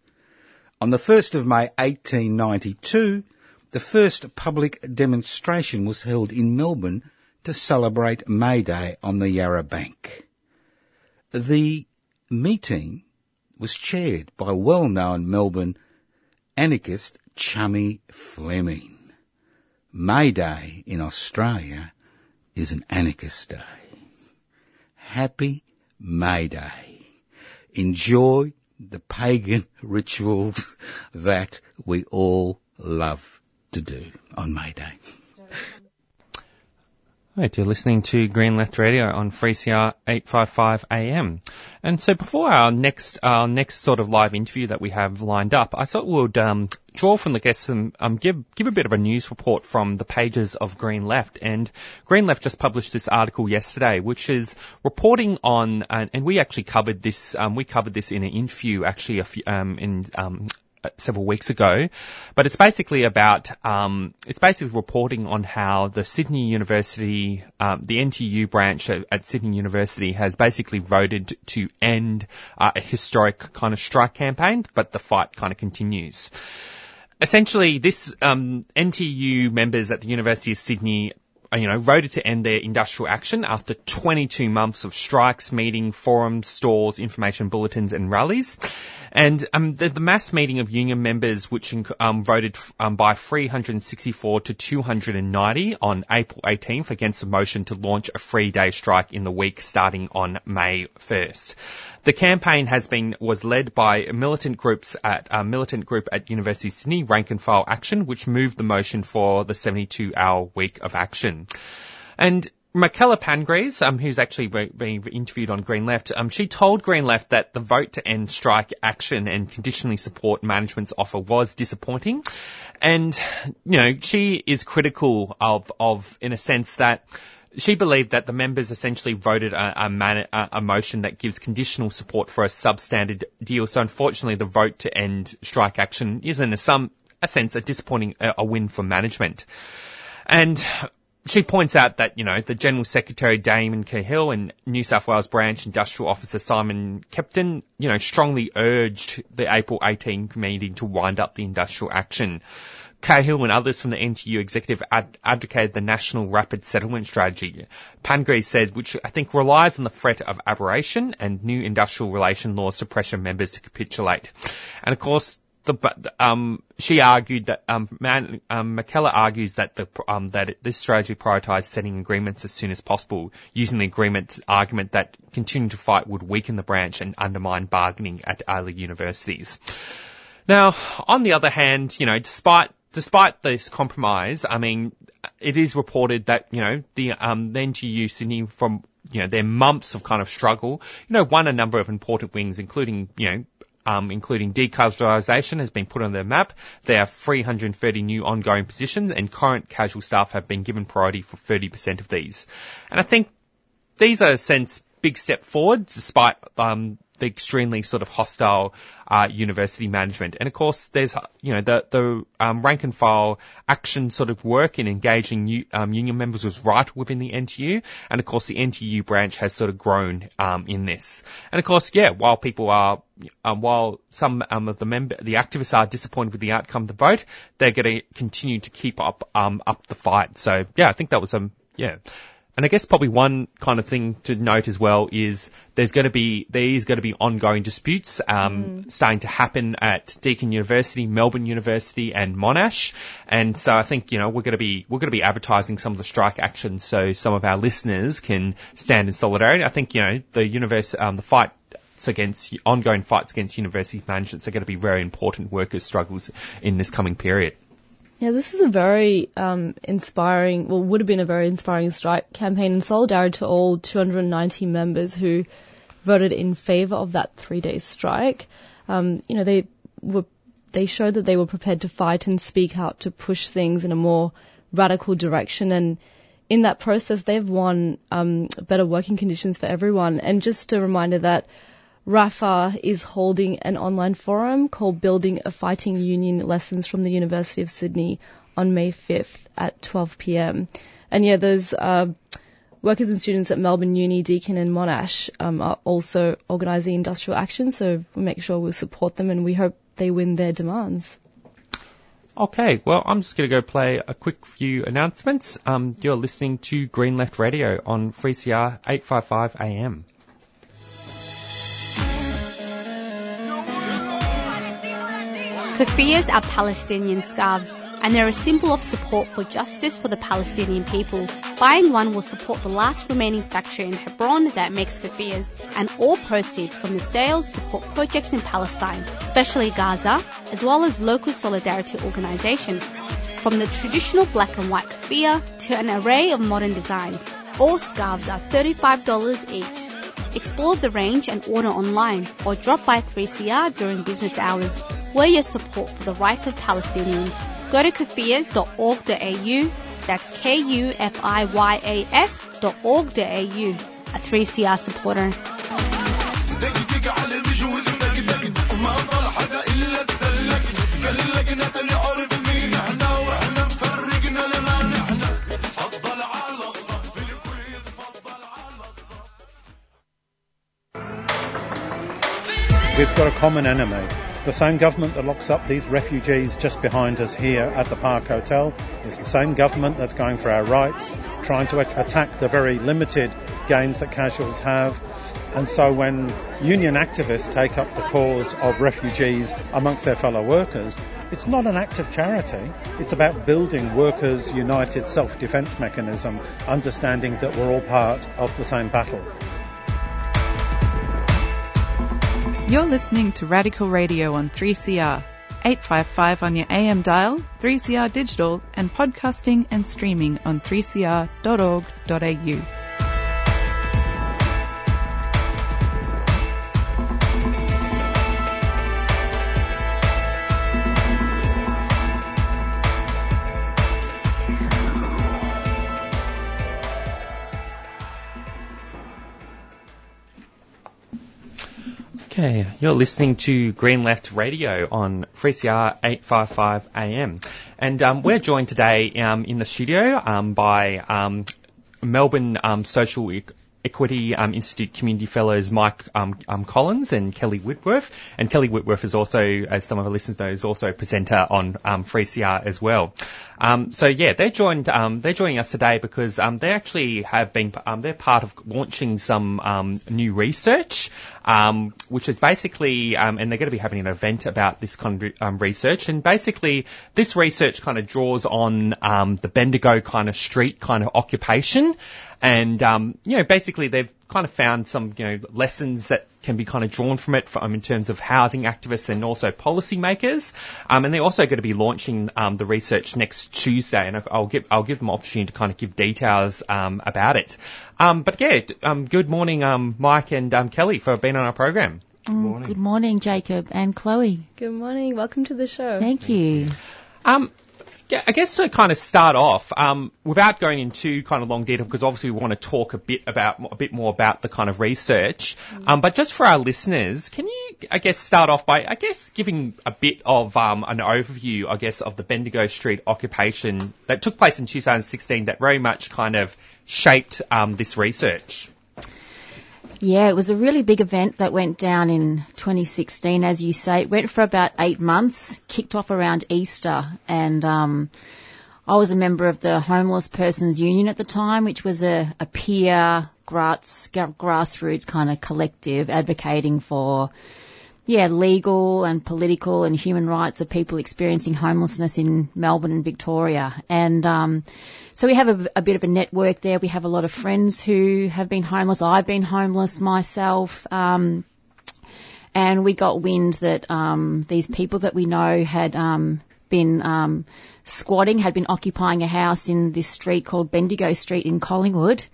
On the 1st of May 1892, the first public demonstration was held in Melbourne to celebrate May Day on the Yarra Bank. The meeting was chaired by well-known Melbourne anarchist Chummy Fleming. May Day in Australia is an anarchist day. Happy May Day. Enjoy the pagan (laughs) rituals (laughs) that we all love to do on May Day. Right, you're listening to Green Left Radio on 3CR 855 AM. And so before our next, our next sort of live interview that we have lined up, I thought we would, um, draw from the guests and um, give, give a bit of a news report from the pages of Green Left. And Green Left just published this article yesterday, which is reporting on, uh, and we actually covered this, um, we covered this in an interview actually a few, um, in, um, several weeks ago, but it's basically about um, it's basically reporting on how the Sydney University, um, the NTU branch at, at, Sydney University has basically voted to end uh, a historic kind of strike campaign, but the fight kind of continues. Essentially, this um, NTU members at the University of Sydney you know, voted to end their industrial action after 22 months of strikes, meeting, forums, stalls, information bulletins and rallies. And um, the, the, mass meeting of union members, which um, voted um, by 364 to 290 on April 18th against a motion to launch a three-day strike in the week starting on May 1st. The campaign has been was led by militant groups at a militant group at University Sydney, Rank and File Action, which moved the motion for the 72-hour week of action. And Michaela Pangrease, um, who's actually being interviewed on Green Left, um, she told Green Left that the vote to end strike action and conditionally support management's offer was disappointing. And, you know, she is critical of, of, in a sense that she believed that the members essentially voted a, a, man, a, a, motion that gives conditional support for a substandard deal. So unfortunately, the vote to end strike action is in a, some a sense a disappointing a win for management. And she points out that, you know, the General Secretary Damien Cahill and New South Wales Branch Industrial Officer Simon Kepton, you know, strongly urged the April 18 meeting to wind up the industrial action. Cahill and others from the NTU executive ad- advocated the National Rapid Settlement Strategy. Pangrease said, which I think relies on the threat of arbitration and new industrial relation laws to pressure members to capitulate. And of course, the, um, she argued that um, Man, um, McKellar argues that the um, that this strategy prioritised setting agreements as soon as possible, using the agreement argument that continuing to fight would weaken the branch and undermine bargaining at early universities. Now, on the other hand, you know, despite despite this compromise, I mean, it is reported that you know the um, the NTU Sydney from you know their months of kind of struggle, you know, won a number of important wings, including you know um, including decasualisation, has been put on their map. There are 330 new ongoing positions, and current casual staff have been given priority for 30% of these. And I think these are, a sense, big step forward, despite um, the extremely sort of hostile uh, university management. And of course, there's you know the the um, rank and file action sort of work in engaging new, um, union members was right within the NTU, and of course the NTU branch has sort of grown um, in this. And of course, yeah, while people are um, while some um, of the member, the activists are disappointed with the outcome of the vote, they're going to continue to keep up um, up the fight. So yeah, I think that was um yeah. And I guess probably one kind of thing to note as well is there's going to be there is going to be ongoing disputes um, mm. starting to happen at Deakin University, Melbourne University, and Monash. And so I think you know we're going to be we're going to be advertising some of the strike actions so some of our listeners can stand in solidarity. I think you know the universe um, the fight against ongoing fights against university managements are going to be very important workers' struggles in this coming period. Yeah, this is a very um, inspiring, well, would have been a very inspiring strike campaign in solidarity to all 290 members who voted in favour of that three-day strike. Um, you know, they were they showed that they were prepared to fight and speak out to push things in a more radical direction, and in that process, they've won um, better working conditions for everyone. And just a reminder that RAFA is holding an online forum called Building a Fighting Union Lessons from the University of Sydney on May 5th at 12 p.m. And yeah, those uh, workers and students at Melbourne Uni, Deakin and Monash um, are also organising industrial action, so we make sure we support them and we hope they win their demands. Okay, well, I'm just going to go play a quick few announcements. Um, you're listening to Green Left Radio on 3CR 855 AM. Keffiyehs are Palestinian scarves and they're a symbol of support for justice for the Palestinian people. Buying one will support the last remaining factory in Hebron that makes keffiyehs and all proceeds from the sales support projects in Palestine, especially Gaza, as well as local solidarity organizations. From the traditional black and white keffiyeh to an array of modern designs, all scarves are $35 each. Explore the range and order online or drop by 3CR during business hours. We're your support for the rights of Palestinians. Go to kufiyas.org.au, that's K-U-F-I-Y-A-S dot a 3CR supporter. We've got a common enemy The same government that locks up these refugees just behind us here at the Park Hotel is the same government that's going for our rights, trying to attack the very limited gains that casuals have. And so when union activists take up the cause of refugees amongst their fellow workers, it's not an act of charity. It's about building workers' united self-defense mechanism, understanding that we're all part of the same battle. You're listening to Radical Radio on 3CR, 855 on your AM dial, 3CR digital, and podcasting and streaming on 3cr.org.au. Okay, you're listening to Green Left Radio on 3CR 855 AM. And um, we're joined today um, in the studio um, by um, Melbourne um, Social Equity um, Institute Community Fellows Mike um, um, Collins and Kelly Whitworth. And Kelly Whitworth is also, as some of our listeners know, is also a presenter on um, 3CR as well. Um, so yeah, they're joined. Um, they're joining us today because um, they actually have been. They're part of launching some new research, which is basically, and they're going to be having an event about this kind of research. And basically, this research kind of draws on the Bendigo kind of street kind of occupation, and um, you know, basically they've kind of found some you know lessons that can be kind of drawn from it from, in terms of housing activists and also policymakers. Um, and they're also going to be launching um, the research next Tuesday, and I'll give I'll give them opportunity to kind of give details um, about it. Um, but yeah, um, good morning, um, Mike and um, Kelly, for being on our program. Good morning. Good morning, Jacob and Chloe. Good morning. Welcome to the show. Thank you. Um, yeah, I guess to kind of start off, um, without going into kind of long detail, because obviously we want to talk a bit about a bit more about the kind of research. Um, but just for our listeners, can you, I guess, start off by, I guess, giving a bit of um, an overview, I guess, of the Bendigo Street occupation that took place in 2016 that very much kind of shaped um, this research. Yeah, it was a really big event that went down in 2016, as you say. It went for about eight months, kicked off around Easter, and um, I was a member of the Homeless Persons Union at the time, which was a, a peer grass, grassroots kind of collective advocating for, yeah, legal and political and human rights of people experiencing homelessness in Melbourne and Victoria. And um, so we have a, a, bit of a network there. We have a lot of friends who have been homeless. I've been homeless myself. Um, and we got wind that um, these people that we know had um, been um, squatting, had been occupying a house in this street called Bendigo Street in Collingwood,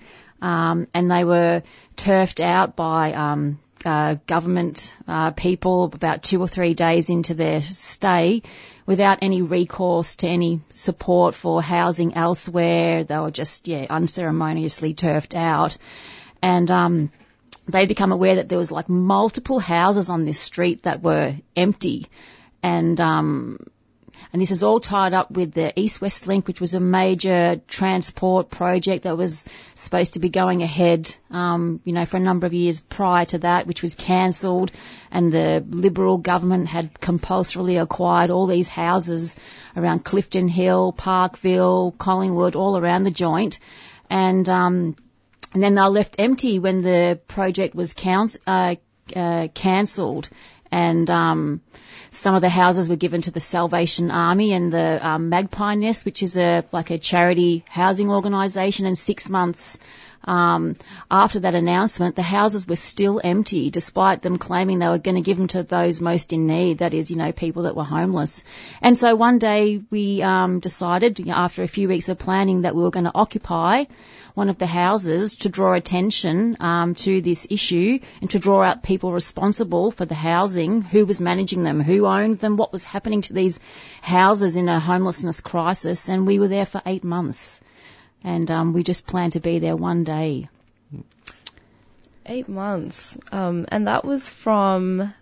um, and they were turfed out by um, uh, government uh, people about two or three days into their stay without any recourse to any support for housing elsewhere. They were just, yeah, unceremoniously turfed out. And, um, they become aware that there was like multiple houses on this street that were empty. And, um, and this is all tied up with the East West Link, which was a major transport project that was supposed to be going ahead, um, you know, for a number of years prior to that, which was cancelled. And the Liberal government had compulsorily acquired all these houses around Clifton Hill, Parkville, Collingwood, all around the joint. And, um, and then they were left empty when the project was uh, uh, cancelled. And, um, some of the houses were given to the Salvation Army and the um, Magpie Nest, which is a like a charity housing organisation. And six months um, after that announcement, the houses were still empty, despite them claiming they were going to give them to those most in need. That is, you know, people that were homeless. And so one day we um, decided, you know, after a few weeks of planning, that we were going to occupy one of the houses to draw attention um, to this issue and to draw out people responsible for the housing, who was managing them, who owned them, what was happening to these houses in a homelessness crisis. And we were there for eight months, and um, we just planned to be there one day. Eight months, um, and that was from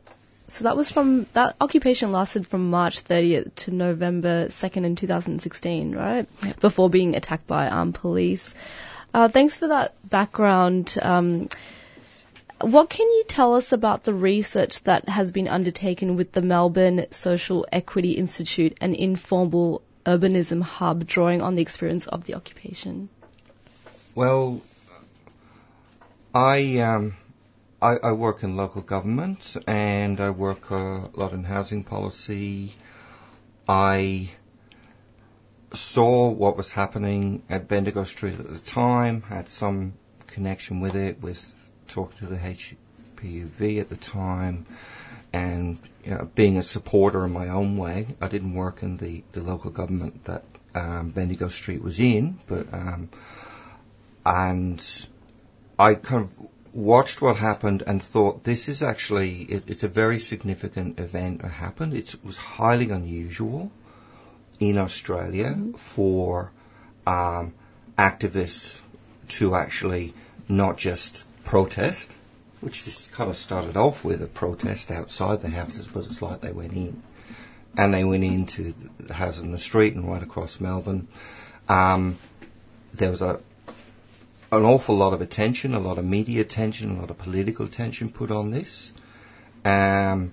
so that was from that occupation lasted from March 30th to November 2nd in 2016, right? Yep. Before being attacked by armed police. Uh, thanks for that background. Um, What can you tell us about the research that has been undertaken with the Melbourne Social Equity Institute and Informal Urbanism Hub, drawing on the experience of the occupation? Well, I um, I, I, work in local government and I work a lot in housing policy. I saw what was happening at Bendigo Street at the time, had some connection with it, with talking to the HPUV at the time, and you know, being a supporter in my own way. I didn't work in the, the local government that um, Bendigo Street was in, but um, and I kind of watched what happened and thought this is actually it, it's a very significant event that happened. It's, it was highly unusual in Australia mm-hmm. for um, activists to actually not just protest, which just kind of started off with a protest outside the houses, but it's like they went in. And they went into the house in the street and right across Melbourne. Um, there was a an awful lot of attention, a lot of media attention, a lot of political attention put on this. Um,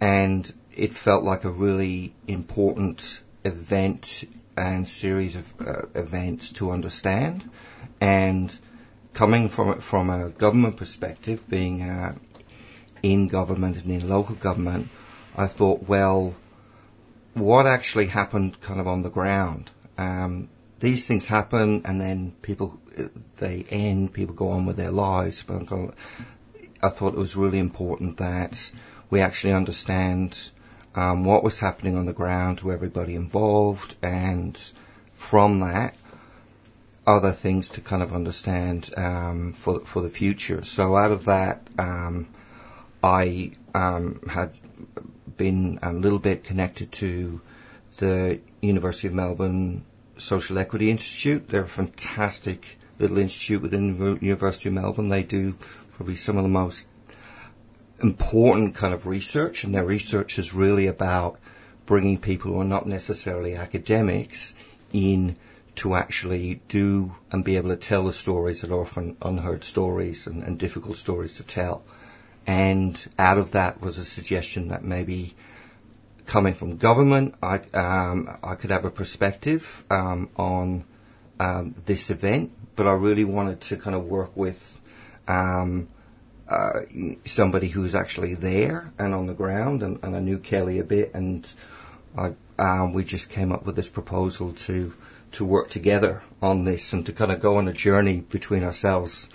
and it felt like a really important event and series of uh, events to understand. And coming from from a government perspective, being uh, in government and in local government, I thought, well, what actually happened kind of on the ground? Um, these things happen, and then people they end, people go on with their lives. But I thought it was really important that we actually understand um, what was happening on the ground to everybody involved, and from that, other things to kind of understand um, for for the future. So out of that, um, I um, had been a little bit connected to the University of Melbourne Social Equity Institute. They're a fantastic little institute within the University of Melbourne. They do probably some of the most important kind of research, and their research is really about bringing people who are not necessarily academics in to actually do and be able to tell the stories that are often unheard stories and, and difficult stories to tell. And out of that was a suggestion that maybe coming from government, I, um, I could have a perspective um, on um, this event, but I really wanted to kind of work with um, uh, somebody who's actually there and on the ground, and, and I knew Kelly a bit, and I, um, we just came up with this proposal to to work together on this and to kind of go on a journey between ourselves.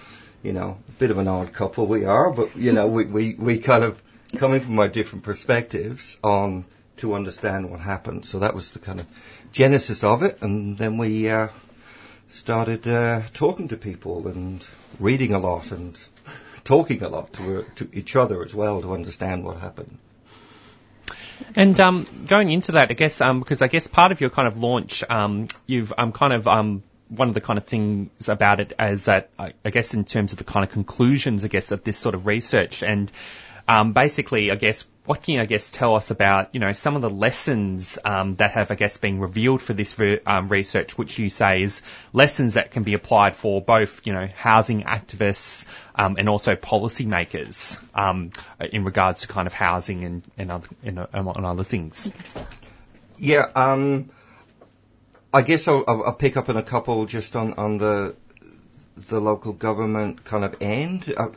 You know, a bit of an odd couple we are, but you know, we, we, we kind of coming from our different perspectives on to understand what happened. So that was the kind of genesis of it, and then we uh, started uh, talking to people and reading a lot and talking a lot to, to each other as well to understand what happened. And um, going into that, I guess um, because I guess part of your kind of launch, um, you've um, kind of um, one of the kind of things about it is that I, I guess in terms of the kind of conclusions, I guess of this sort of research and um, basically, I guess, what can you, I guess, tell us about, you know, some of the lessons um, that have, I guess, been revealed for this um, research, which you say is lessons that can be applied for both, you know, housing activists um, and also policymakers um, in regards to kind of housing and and other, and, uh, and other things. Yeah, um, I guess I'll, I'll, pick up on a couple just on on the the local government kind of end. I,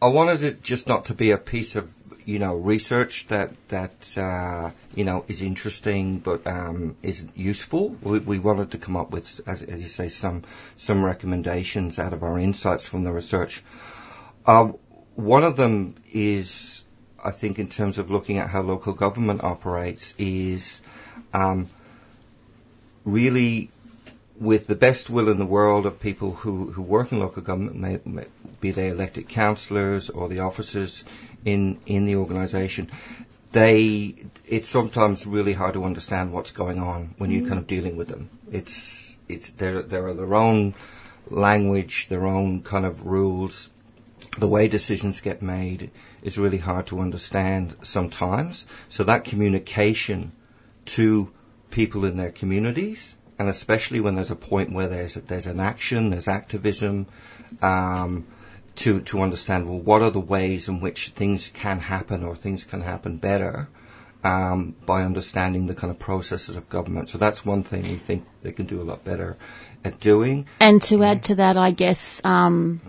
I wanted it just not to be a piece of you know research that that uh, you know is interesting but um, isn't useful. We, we, wanted to come up with, as, as, you say, some some recommendations out of our insights from the research. Uh, one of them is, I think, in terms of looking at how local government operates, is um, really with the best will in the world of people who, who work in local government, may, may, be they elected councillors or the officers in in the organisation, they it's sometimes really hard to understand what's going on when you're kind of dealing with them. It's it's there there are their own language, their own kind of rules. The way decisions get made is really hard to understand sometimes. So that communication to people in their communities and especially when there's a point where there's there's an action, there's activism, um, to to understand well what are the ways in which things can happen or things can happen better um, by understanding the kind of processes of government. So that's one thing we think they can do a lot better at doing. And to add to that, I guess, um,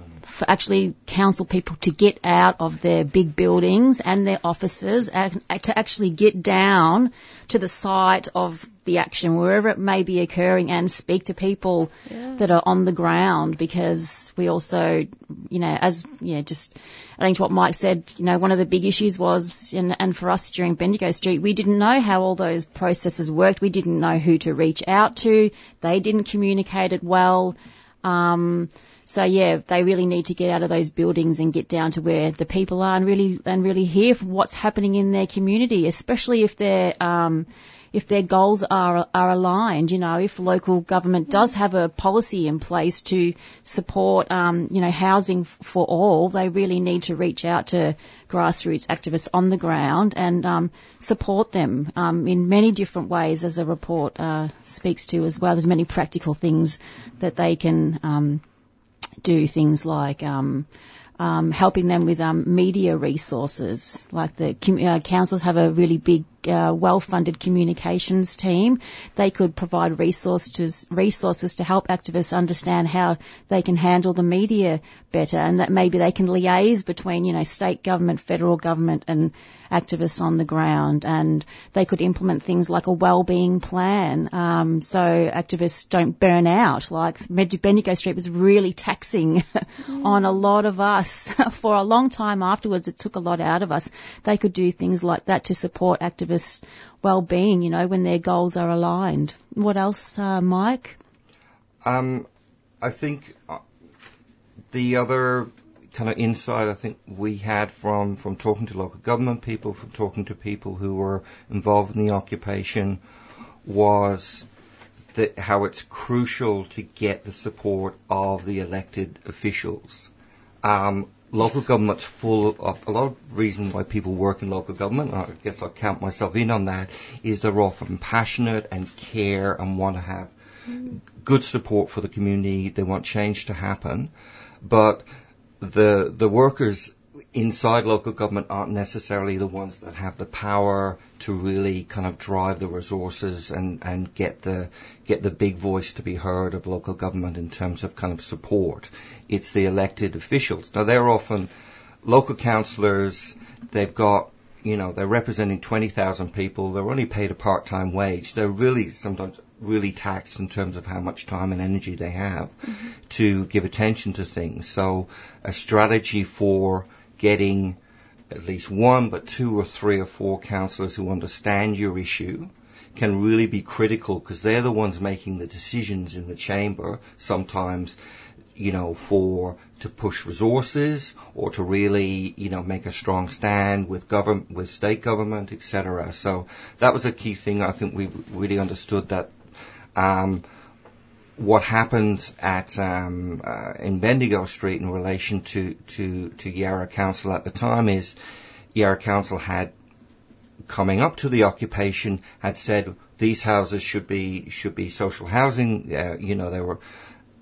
actually counsel people to get out of their big buildings and their offices and to actually get down to the site of the action, wherever it may be occurring, and speak to people yeah. that are on the ground because we also, you know, as, you know, just adding to what Mike said, you know, one of the big issues was, and, and for us during Bendigo Street, we didn't know how all those processes worked. We didn't know who to reach out to. They didn't communicate it well. Um, so yeah, they really need to get out of those buildings and get down to where the people are and really and really hear what's happening in their community, especially if they're um, if their goals are are aligned. You know, if local government does have a policy in place to support, um, you know, housing for all, they really need to reach out to grassroots activists on the ground and um, support them um, in many different ways, as the report uh, speaks to as well. There's many practical things that they can um, do, things like. Um, um, helping them with um, media resources. Like the uh, councils have a really big uh, well-funded communications team. They could provide resources resources to help activists understand how they can handle the media better, and that maybe they can liaise between you know state government, federal government, and activists on the ground, and they could implement things like a well-being plan, um, so activists don't burn out. Like Bendigo Street was really taxing (laughs) on a lot of us (laughs) for a long time afterwards. It took a lot out of us. They could do things like that to support activists activists' well-being, you know, when their goals are aligned. What else, uh, Mike? Um, I think uh, the other kind of insight I think we had from, from talking to local government people, from talking to people who were involved in the occupation, was that how it's crucial to get the support of the elected officials. Um, local government's full of a lot of reason why people work in local government. I guess I'll count myself in on that. Is they're often passionate and care and want to have good support for the community. They want change to happen, but the the workers inside local government aren't necessarily the ones that have the power to really kind of drive the resources and, and get the get the big voice to be heard of local government in terms of kind of support. It's the elected officials. Now they're often local councillors. They've got you know they're representing 20,000 people. They're only paid a part-time wage. They're really sometimes really taxed in terms of how much time and energy they have mm-hmm. to give attention to things. So a strategy for getting at least one, but two or three or four councillors who understand your issue can really be critical because they're the ones making the decisions in the chamber sometimes you know for to push resources or to really you know make a strong stand with government with state government etc so that was a key thing i think we really understood that um, what happened at um, uh, in Bendigo Street in relation to, to, to Yarra Council at the time is Yarra Council had coming up to the occupation had said these houses should be should be social housing. Uh, you know they were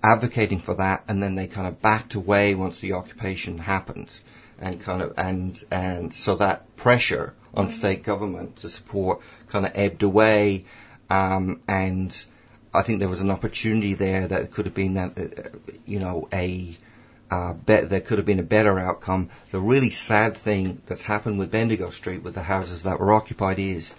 advocating for that, and then they kind of backed away once the occupation happened, and kind of and and so that pressure on mm-hmm. state government to support kind of ebbed away, um, and I think there was an opportunity there that could have been that, uh, you know, a uh, bet there could have been a better outcome. The really sad thing that's happened with Bendigo Street with the houses that were occupied is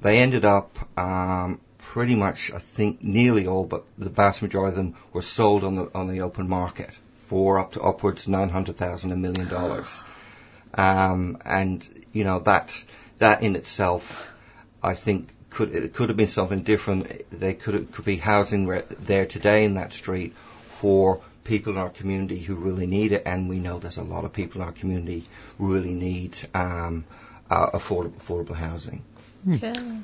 they ended up um, pretty much, I think, nearly all, but the vast majority of them were sold on the on the open market for up to upwards nine hundred thousand, a million dollars, (sighs) um, and you know that that in itself, I think could it could have been something different. There could could be housing there today in that street for people in our community who really need it, and we know there's a lot of people in our community who really need um, uh, affordable, affordable housing. Hmm.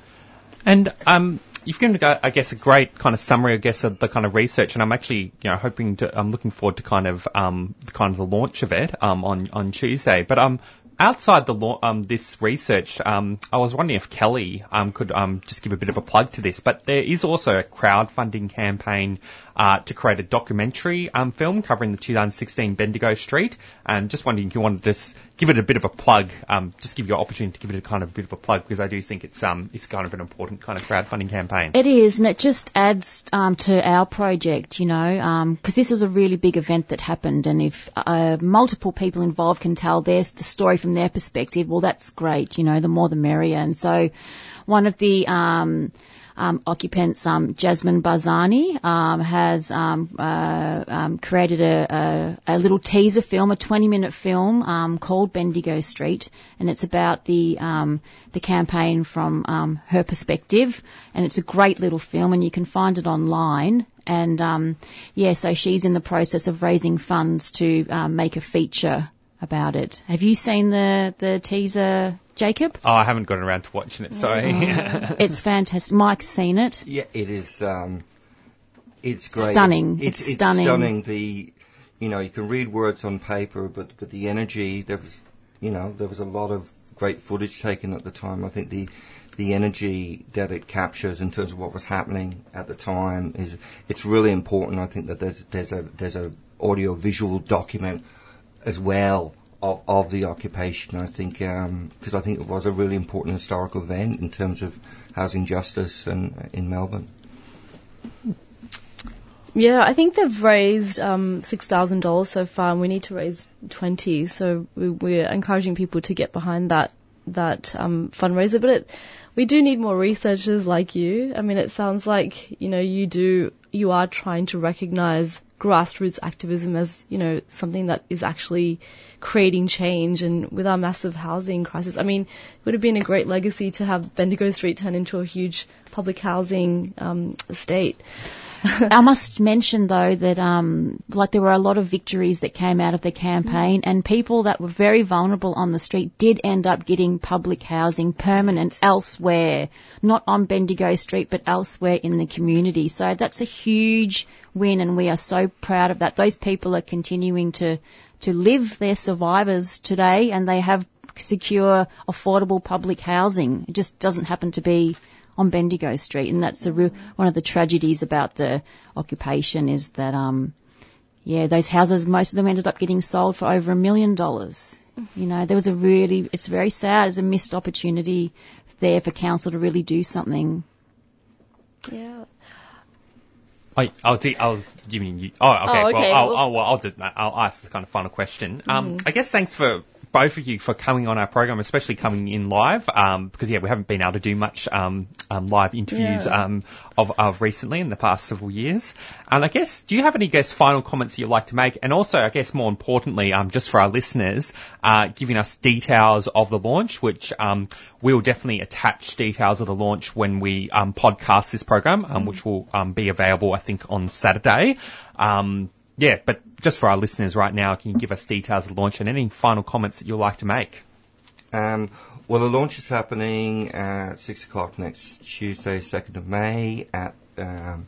And um, you've given, I guess, a great kind of summary, I guess, of the kind of research, and I'm actually, you know, hoping to, I'm looking forward to kind of um, the kind of the launch of it um, on on Tuesday. But um, outside the law, um, this research, um, I was wondering if Kelly um, could um, just give a bit of a plug to this. But there is also a crowdfunding campaign uh, to create a documentary um, film covering the 2016 Bendigo Street. And just wondering if you wanted to just give it a bit of a plug, um, just give you an opportunity to give it a kind of bit of a plug because I do think it's um, it's kind of an important kind of crowdfunding campaign. It is, and it just adds um, to our project, you know, because this was a really big event that happened, and if uh, multiple people involved can tell their the story from their perspective, well, that's great, you know, the more the merrier. And so, one of the um, um, occupants, um, Jasmine Barzani, um, has um, uh, um, created a, a, a, little teaser film, a 20-minute film um, called Bendigo Street, and it's about the the campaign from her perspective, and it's a great little film, and you can find it online. And yeah, so she's in the process of raising funds to make a feature about it. Have you seen the the teaser Jacob? Oh, I haven't gotten around to watching it. Sorry. Oh, (laughs) it's fantastic. Mike's seen it. Yeah, it is. Um, it's great. Stunning. It's, stunning. it's, stunning. stunning. The, you know, you can read words on paper, but but the energy. There was, you know, there was a lot of great footage taken at the time. I think the the energy that it captures in terms of what was happening at the time is it's really important. I think that there's there's a there's a audio visual document as well of, of the occupation. I think because um, I think it was a really important historical event in terms of housing justice and in Melbourne. Yeah, I think they've raised um, six thousand dollars so far, and we need to raise twenty. So we, are encouraging people to get behind that that um, fundraiser. But it, we do need more researchers like you. I mean, it sounds like you know you do you are trying to recognise grassroots activism as you know something that is actually creating change and with our massive housing crisis. I mean, it would have been a great legacy to have Bendigo Street turn into a huge public housing um, estate. (laughs) I must mention though that um, like there were a lot of victories that came out of the campaign, and people that were very vulnerable on the street did end up getting public housing permanent elsewhere, not on Bendigo Street, but elsewhere in the community. So that's a huge win, and we are so proud of that. Those people are continuing to to live. They're survivors today, and they have secure, affordable public housing. It just doesn't happen to be on Bendigo Street, and that's a real, one of the tragedies about the occupation is that, um, yeah, those houses, most of them ended up getting sold for over a million dollars. You know, there was a really, it's very sad. There's a missed opportunity there for council to really do something. Yeah. I, I'll, do, I'll giving you. Oh, okay. Oh, okay. Well, I'll, I'll, well, I'll, do, I'll ask the kind of final question. Um, mm. I guess thanks for both of you for coming on our program, especially coming in live, um, because yeah, we haven't been able to do much um, um, live interviews yeah. Um, of, of recently in the past several years. And I guess, do you have any guess final comments you'd like to make? And also, I guess more importantly, um, just for our listeners, uh, giving us details of the launch, which um, we'll definitely attach details of the launch when we podcast this program, mm-hmm. which will be available, I think, on Saturday. Um, yeah, but just for our listeners right now, can you give us details of the launch and any final comments that you'd like to make? Um, well, the launch is happening at 6 o'clock next Tuesday, 2nd of May at um,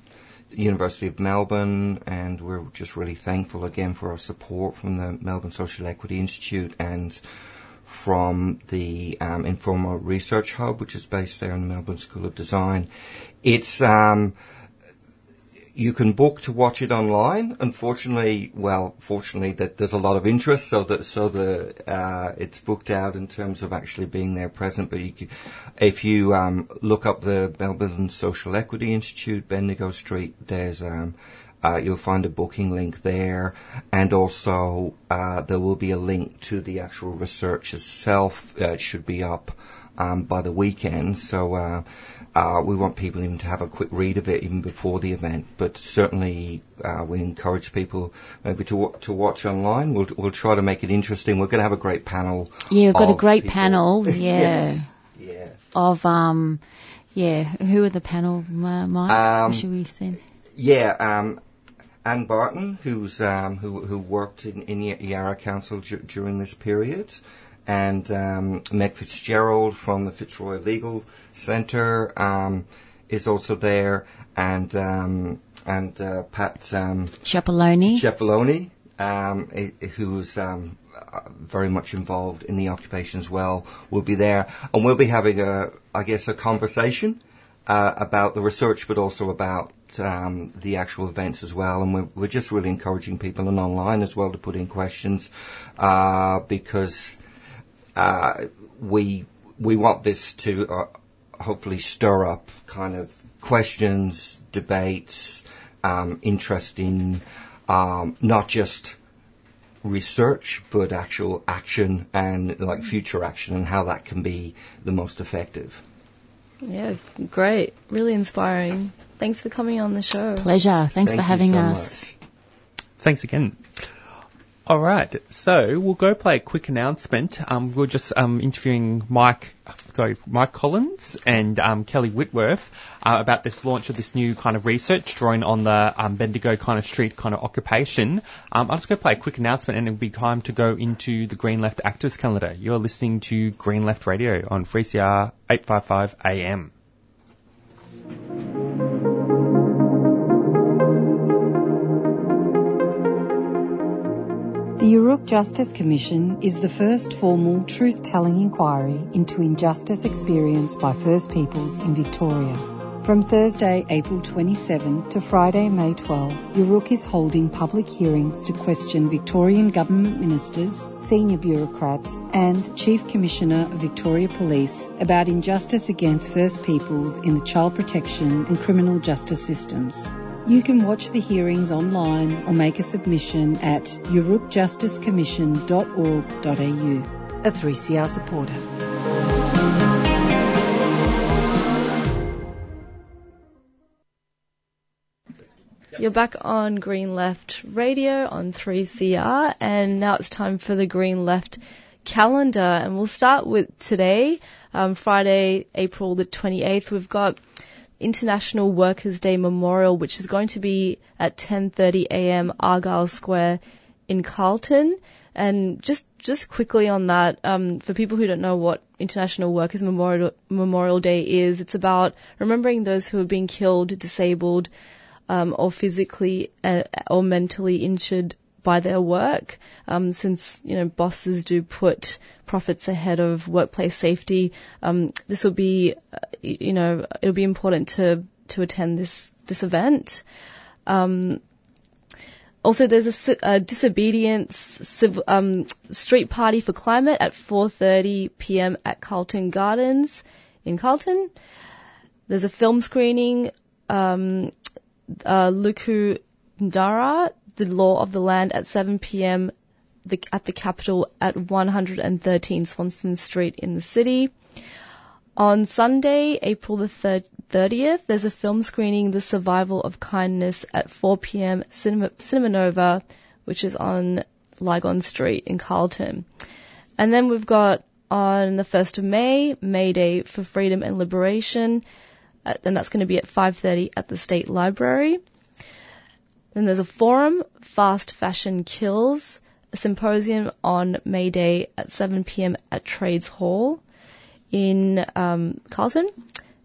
the University of Melbourne, and we're just really thankful again for our support from the Melbourne Social Equity Institute and from the um, Informa Research Hub, which is based there in the Melbourne School of Design. It's um, you can book to watch it online. Unfortunately, well, fortunately, that there's a lot of interest, so that so the uh, it's booked out in terms of actually being there present. But you can, if you um, look up the Melbourne Social Equity Institute, Bendigo Street, there's um, uh, you'll find a booking link there, and also uh, there will be a link to the actual research itself. Uh, it should be up um, by the weekend. So uh, we want people even to have a quick read of it even before the event. But certainly uh, we encourage people maybe to to watch online. We'll we'll try to make it interesting. We're going to have a great panel. Yeah, we've got a great people. panel. (laughs) Yeah. yes. Yeah. Of um, yeah. Who are the panel, Mike? Um, should we send? Yeah. Um, Anne Barton, who's um, who who worked in, in Yarra Council d- during this period and um, Meg Fitzgerald from the Fitzroy Legal Centre um, is also there, and um, and uh, Pat um, Ciappelloni, um, who's um, uh, very much involved in the occupation as well will be there, and we'll be having a, I guess, a conversation uh, about the research, but also about um, the actual events as well. And we're, we're, just really encouraging people and online as well to put in questions uh, because uh, we we want this to uh, hopefully stir up kind of questions, debates, um, interest in um, not just research, but actual action and like future action and how that can be the most effective. Yeah, great. Really inspiring. Thanks for coming on the show. Pleasure. Thanks Thank for having so us. Much. Thanks again. All right, so we'll go play a quick announcement. Um, we're just um, interviewing Mike, sorry, Mike Collins and um, Kelly Whitworth uh, about this launch of this new kind of research drawing on the um, Bendigo kind of street kind of occupation. Um, I'll just go play a quick announcement, and it'll be time to go into the Green Left Activist Calendar. You're listening to Green Left Radio on 3CR 855 AM. The Yoorrook Justice Commission is the first formal truth-telling inquiry into injustice experienced by First Peoples in Victoria. From Thursday, April 27 to Friday, May 12, Yoorrook is holding public hearings to question Victorian government ministers, senior bureaucrats and Chief Commissioner of Victoria Police about injustice against First Peoples in the child protection and criminal justice systems. You can watch the hearings online or make a submission at yoorrookjusticecommission.org.au. A 3CR supporter. You're back on Green Left Radio on 3CR, and now it's time for the Green Left calendar. And we'll start with today, um, Friday, April the 28th. We've got International Workers' Day Memorial, which is going to be at 10:30 a.m. Argyle Square in Carlton. And just just quickly on that, um, for people who don't know what International Workers' Memorial Memorial Day is, it's about remembering those who have been killed, disabled, um, or physically uh, or mentally injured by their work. Um, since you know bosses do put profits ahead of workplace safety, um, this will be uh, you know it'll be important to to attend this this event. Um, also, there's a, a disobedience civ, um, street party for climate at 4:30 p.m. at Carlton Gardens in Carlton. There's a film screening, um, uh, Luku Ndara, the law of the land at 7 p.m. The, at the Capitol at 113 Swanston Street in the city. On Sunday, April the 30th, there's a film screening, The Survival of Kindness, at 4 p.m. Cinema, Cinema Nova, which is on Lygon Street in Carlton. And then we've got on the 1st of May, May Day for Freedom and Liberation, and that's going to be at 5.30 at the State Library. Then there's a forum, Fast Fashion Kills, a symposium on May Day at 7 p.m. at Trades Hall in um, Carlton.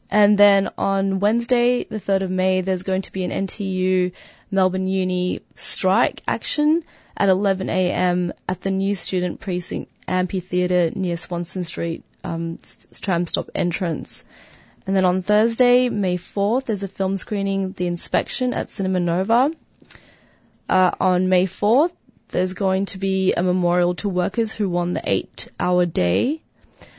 And then on Wednesday, the 3rd of May, there's going to be an NTU Melbourne Uni strike action at 11 a.m. at the new student precinct amphitheatre near Swanston Street um, tram stop entrance. And then on Thursday, May 4th, there's a film screening, The Inspection at Cinema Nova. Uh, on May 4th, there's going to be a memorial to workers who won the eight hour day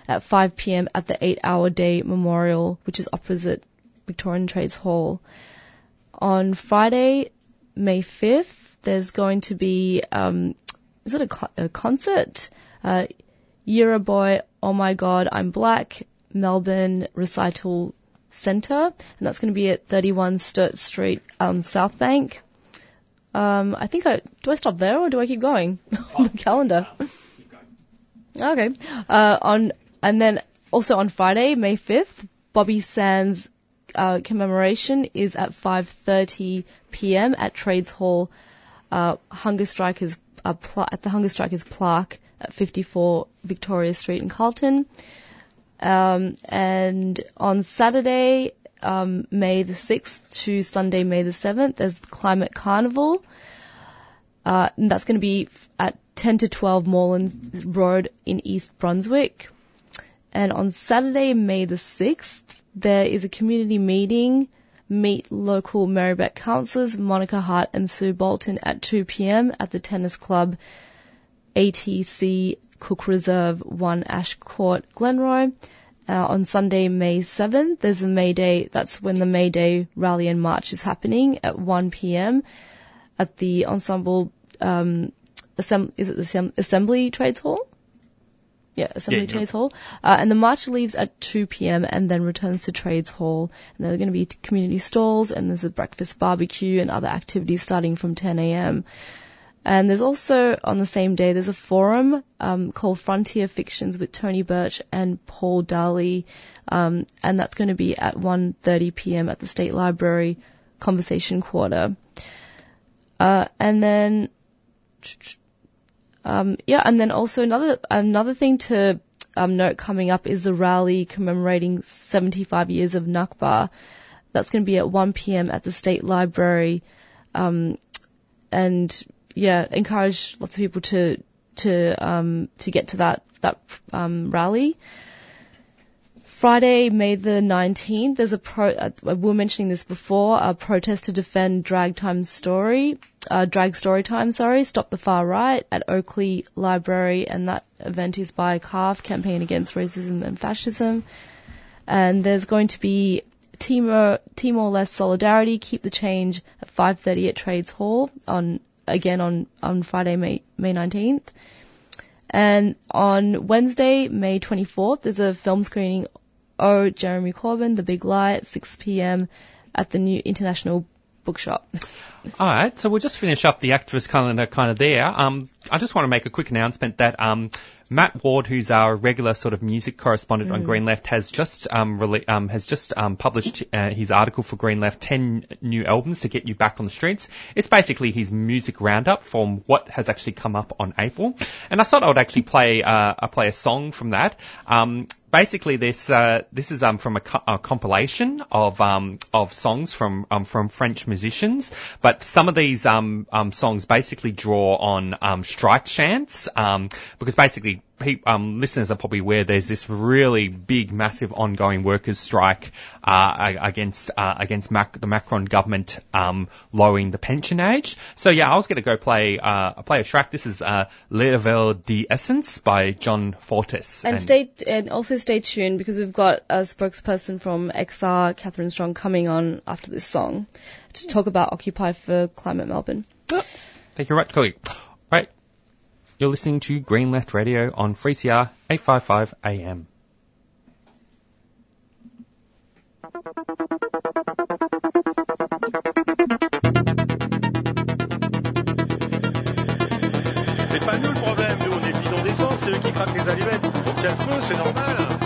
at 5 p.m. at the eight hour day memorial, which is opposite Victorian Trades Hall. On Friday, May 5th, there's going to be, um, is it a, co- a concert? Uh, Boy, Oh My God, I'm Black, Melbourne Recital Centre, and that's going to be at 31 Sturt Street, um, South Bank. Um, I think I do I stop there or do I keep going on (laughs) the calendar? Okay. Uh, on and then also on Friday, May 5th, Bobby Sands uh, commemoration is at 5:30 p.m. at Trades Hall, uh, Hunger Strikers uh, pl- at the Hunger Strikers plaque at 54 Victoria Street in Carlton. Um, and on Saturday, um, May the 6th to Sunday, May the 7th, there's Climate Carnival. Uh, and that's going to be at 10 to 12 Moreland Road in East Brunswick. And on Saturday, May the 6th, there is a community meeting. Meet local Merri-bek councillors Monica Harte and Sue Bolton at 2 p.m. at the tennis club ATC Cook Reserve 1 Ash Court, Glenroy. Uh, on Sunday, May 7th, there's a May Day. That's when the May Day rally and march is happening at 1 p.m. at the Ensemble. Um, assemb- is it the Assembly Trades Hall? Yeah, Assembly Yeah, Trades Hall. Uh, and the march leaves at 2 p.m. and then returns to Trades Hall. And there are going to be community stalls and there's a breakfast barbecue and other activities starting from 10 a.m. And there's also on the same day there's a forum um, called Frontier Fictions with Tony Birch and Paul Daley, um, and that's going to be at 1:30 p.m. at the State Library Conversation Quarter. Uh, and then, um, yeah, and then also another another thing to um, note coming up is the rally commemorating 75 years of Nakba. That's going to be at 1 p.m. at the State Library, um, and yeah, encourage lots of people to to um, to get to that that um, rally. Friday, May the 19th, there's a pro, uh, we were mentioning this before, a protest to defend drag time story, uh, drag story time, sorry, stop the far right at Oakleigh Library, and that event is by CARF, Campaign Against Racism and Fascism. And there's going to be Timor, Timor-Leste Solidarity, Keep the Change at 5.30 at Trades Hall on, again on, on Friday, May, May 19th. And on Wednesday, May 24th, there's a film screening Oh Jeremy Corbyn, The Big Lie at 6 p.m. at the new International Bookshop. (laughs) All right, so we'll just finish up the activist calendar kind of there. Um, I just want to make a quick announcement that um, Matt Ward, who's our regular sort of music correspondent on Mm. Green Left, has just um, rele- um, has just um, published uh, his article for Green Left, ten new albums to get you back on the streets. It's basically his music roundup from what has actually come up on April, and I thought I would actually play uh, I play a song from that. Um, basically this uh, this is um, from a, co- a compilation of um, of songs from um, from French musicians, but some of these um, um, songs basically draw on um, strike chants um, because basically. Pe- um, listeners are probably aware there's this really big, massive, ongoing workers' strike uh, against uh, against Mac- the Macron government um, lowering the pension age. So yeah, I was going to go play uh, play a track. This is uh, Level d'Essence by John Fortis. And stay and also stay tuned because we've got a spokesperson from XR, Catherine Strong, coming on after this song to talk about Occupy for Climate Melbourne. Thank you very much, colleague. You're listening to Green Left Radio on 3CR 855 AM. C'est pas nous le problème, nous on est d'essence, c'est eux qui craquent les allumettes. Y a le feu, c'est normal.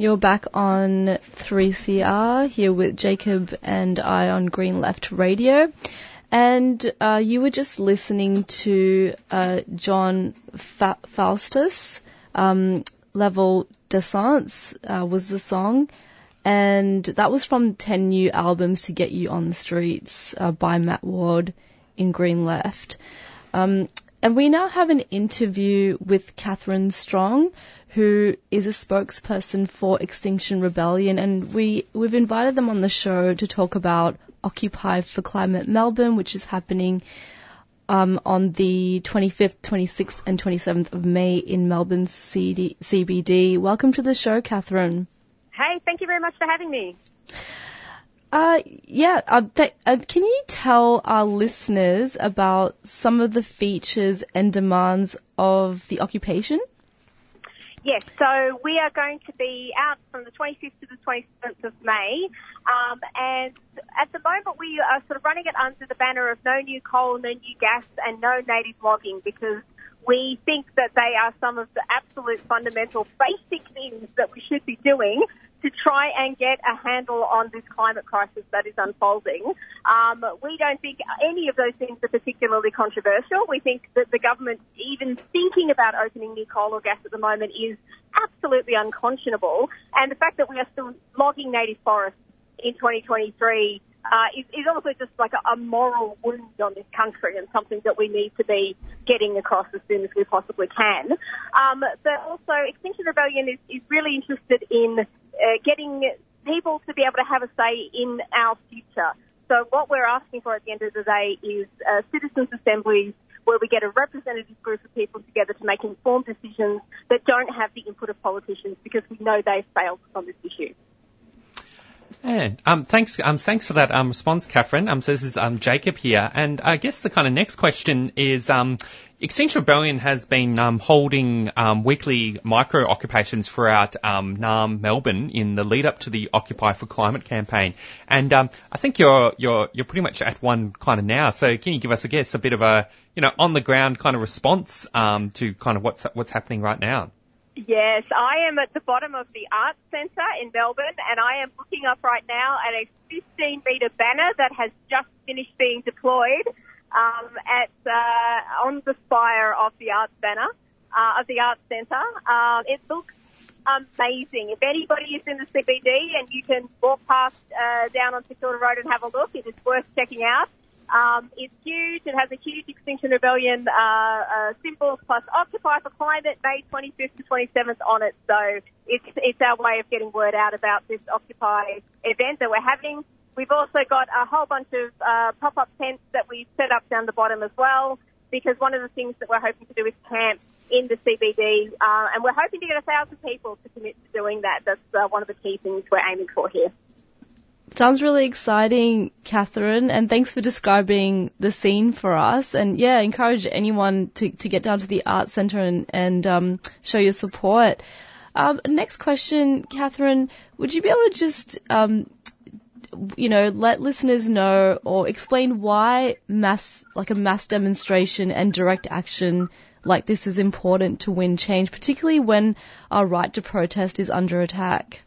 You're back on 3CR here with Jacob and I on Green Left Radio. And uh, you were just listening to uh, John Fa- Faustus, um, Level Descents uh, was the song. And that was from 10 new albums to get you on the streets uh, by Matt Ward in Green Left. Um, and we now have an interview with Catherine Strong, who is a spokesperson for Extinction Rebellion, and we we've invited them on the show to talk about Occupy for Climate Melbourne, which is happening um, on the 25th, 26th, and 27th of May in Melbourne CD, CBD. Welcome to the show, Catherine. Hey, thank you very much for having me. Uh, yeah, uh, th- uh, can you tell our listeners about some of the features and demands of the occupation? Yes, so we are going to be out from the 25th to the 27th of May, um, and at the moment we are sort of running it under the banner of no new coal, no new gas, and no native logging because we think that they are some of the absolute fundamental basic things that we should be doing to try and get a handle on this climate crisis that is unfolding. Um, we don't think any of those things are particularly controversial. We think that the government even thinking about opening new coal or gas at the moment is absolutely unconscionable. And the fact that we are still logging native forests in 2023 uh, is, is also just like a, a moral wound on this country and something that we need to be getting across as soon as we possibly can. Um, but also, Extinction Rebellion is, is really interested in uh, getting people to be able to have a say in our future. So what we're asking for at the end of the day is uh, citizens' assemblies where we get a representative group of people together to make informed decisions that don't have the input of politicians because we know they've failed on this issue. And um, thanks, um, thanks for that um, response, Catherine. Um, so this is um, Jacob here, and I guess the kind of next question is, um, Extinction Rebellion has been um, holding um, weekly micro occupations throughout um, Naarm, Melbourne, in the lead up to the Occupy for Climate campaign, and um, I think you're you're you're pretty much at one kind of now. So can you give us, I guess, a bit of a you know on the ground kind of response um, to kind of what's what's happening right now? Yes, I am at the bottom of the Arts Centre in Melbourne and I am looking up right now at a 15 metre banner that has just finished being deployed um, at uh, on the spire of the Arts banner uh, of the Arts Centre. Um, it looks amazing. If anybody is in the CBD and you can walk past uh, down on St Road and have a look, it is worth checking out. Um, it's huge. It has a huge Extinction Rebellion uh, uh, symbol plus Occupy for Climate May 25th to 27th on it. So it's it's our way of getting word out about this Occupy event that we're having. We've also got a whole bunch of uh, pop-up tents that we've set up down the bottom as well. Because one of the things that we're hoping to do is camp in the CBD, uh, and we're hoping to get a thousand people to commit to doing that. That's uh, one of the key things we're aiming for here. Sounds really exciting, Catherine, and thanks for describing the scene for us. And yeah, encourage anyone to, to get down to the Art Centre and, and um, show your support. Um, next question, Catherine, would you be able to just, um, you know, let listeners know or explain why mass, like a mass demonstration and direct action like this is important to win change, particularly when our right to protest is under attack?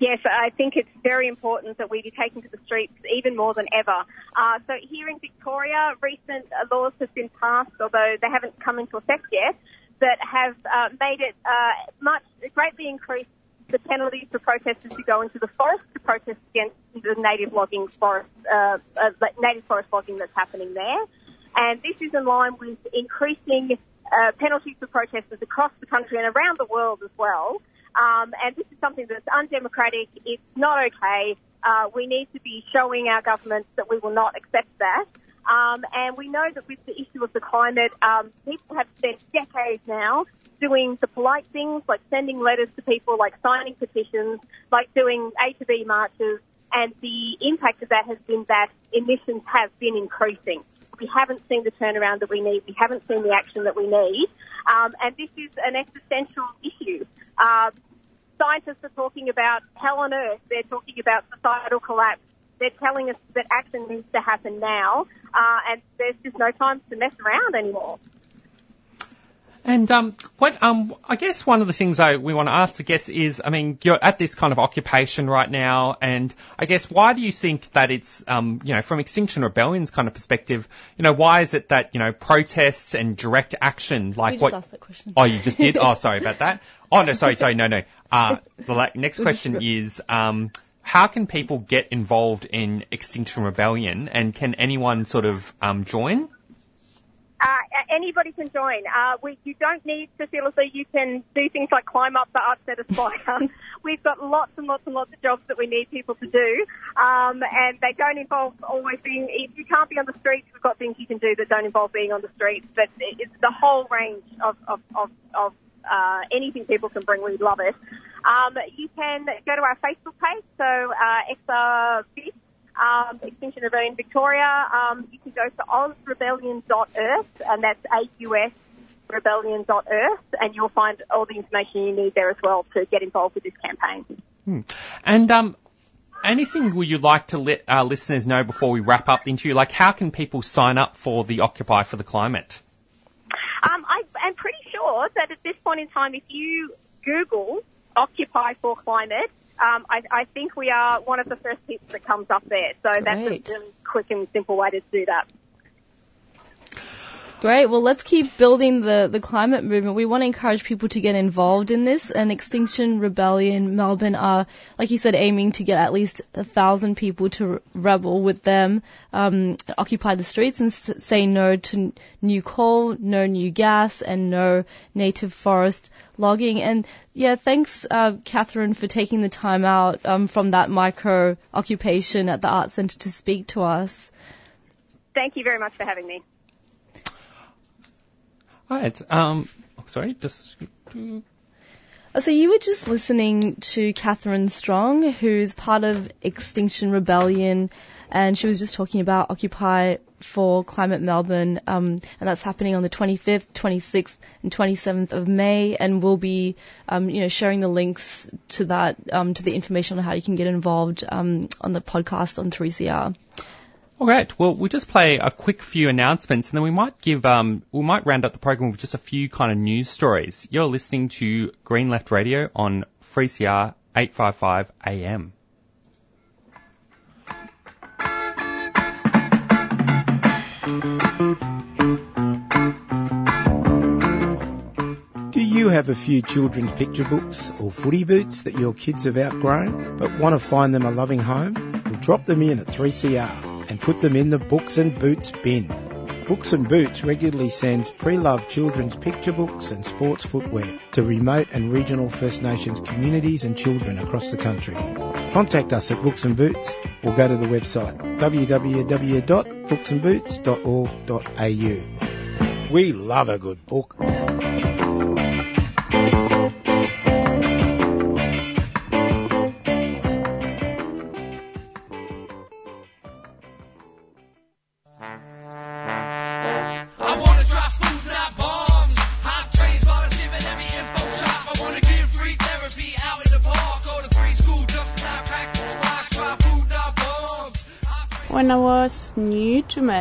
Yes, I think it's very important that we be taken to the streets even more than ever. Uh, so here in Victoria, recent laws have been passed, although they haven't come into effect yet, that have uh, made it uh, much greatly increased the penalties for protesters who go into the forest to protest against the native logging forest, uh, uh, native forest logging that's happening there. And this is in line with increasing uh, penalties for protesters across the country and around the world as well. Um, and this is something that's undemocratic. It's not okay. Uh, we need to be showing our governments that we will not accept that. Um, and we know that with the issue of the climate, um, people have spent decades now doing the polite things like sending letters to people, like signing petitions, like doing A to B marches, and the impact of that has been that emissions have been increasing. We haven't seen the turnaround that we need. We haven't seen the action that we need. Um, and this is an existential issue. Uh, scientists are talking about hell on earth. They're talking about societal collapse. They're telling us that action needs to happen now, uh, and there's just no time to mess around anymore. And um, what um, I guess one of the things I, we want to ask I guess, is, I mean, you're at this kind of occupation right now, and I guess why do you think that it's, um, you know, from Extinction Rebellion's kind of perspective, you know, why is it that you know protests and direct action like what? Just asked that question. Oh, you just did. oh, sorry about that. Oh no, sorry, sorry, no, no. Uh, (laughs) the la- next question is, um, how can people get involved in Extinction Rebellion, and can anyone sort of um, join? Uh, anybody can join. Uh, we, you don't need to feel as though you can do things like climb up the Arts (laughs) Centre. We've got lots and lots and lots of jobs that we need people to do, um, and they don't involve always being. If you can't be on the streets, we've got things you can do that don't involve being on the streets. But it's the whole range of of of, of uh, anything people can bring. We love it. Um, you can go to our Facebook page, so uh, XRBit um, Extinction Rebellion Victoria. Um, you can go to ausrebellion.earth, and that's A-U-S rebellion.earth, and you'll find all the information you need there as well to get involved with this campaign. Hmm. And um, anything would you like to let our listeners know before we wrap up the interview? Like, how can people sign up for the Occupy for the Climate? Um, I am pretty sure that at this point in time, if you Google Occupy for Climate, um, I, I, think we are one of the first people that comes up there. So Great. that's a really quick and simple way to do that. Great. Well, let's keep building the, the climate movement. We want to encourage people to get involved in this. And Extinction Rebellion Melbourne are, like you said, aiming to get at least a thousand people to rebel with them, um, occupy the streets and say no to new coal, no new gas, and no native forest logging. And yeah, thanks, uh, Catherine, for taking the time out um, from that micro occupation at the Arts Centre to speak to us. Thank you very much for having me. Right. Um, sorry, just. So you were just listening to Catherine Strong, who's part of Extinction Rebellion, and she was just talking about Occupy for Climate Melbourne, um, and that's happening on the 25th, 26th, and 27th of May, and we'll be, um, you know, sharing the links to that, um, to the information on how you can get involved um, on the podcast on 3CR. All right. Well, we'll just play a quick few announcements, and then we might give um, we might round up the program with just a few kind of news stories. You're listening to Green Left Radio on 3CR 855 AM. Do you have a few children's picture books or footy boots that your kids have outgrown, but want to find them a loving home? Well, drop them in at 3CR and put them in the Books and Boots bin. Books and Boots regularly sends pre-loved children's picture books and sports footwear to remote and regional First Nations communities and children across the country. Contact us at Books and Boots or go to the website www.booksandboots.org.au. We love a good book.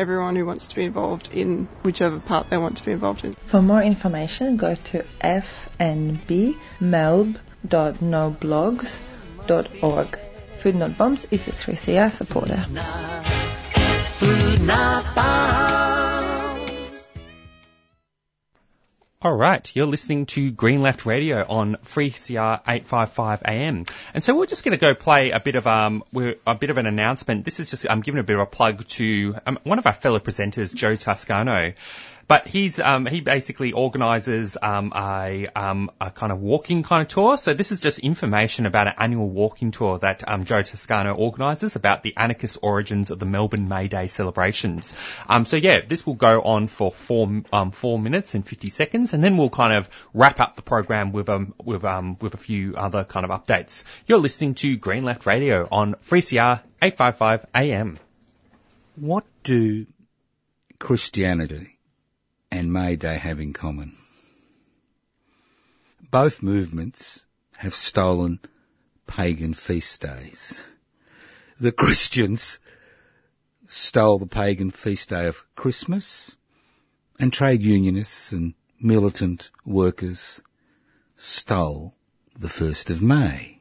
everyone who wants to be involved in whichever part they want to be involved in. For more information, go to fnbmelb.noblogs.org. Food Not Bombs is a 3CR supporter. Food not bombs. All right, you're listening to Green Left Radio on 3CR 855 AM, and so we're just going to go play a bit of um a bit of an announcement. This is just I'm giving a bit of a plug to um, one of our fellow presenters, Joe Toscano. But he's um, he basically organises um, a um, a kind of walking kind of tour. So this is just information about an annual walking tour that um, Joe Toscano organises about the anarchist origins of the Melbourne May Day celebrations. Um, so yeah, this will go on for four um, four minutes and fifty seconds, and then we'll kind of wrap up the program with um with um with a few other kind of updates. You're listening to Green Left Radio on 3CR 855 AM. What do Christianity and May Day have in common? Both movements have stolen pagan feast days. The Christians stole the pagan feast day of Christmas, and trade unionists and militant workers stole the 1st of May,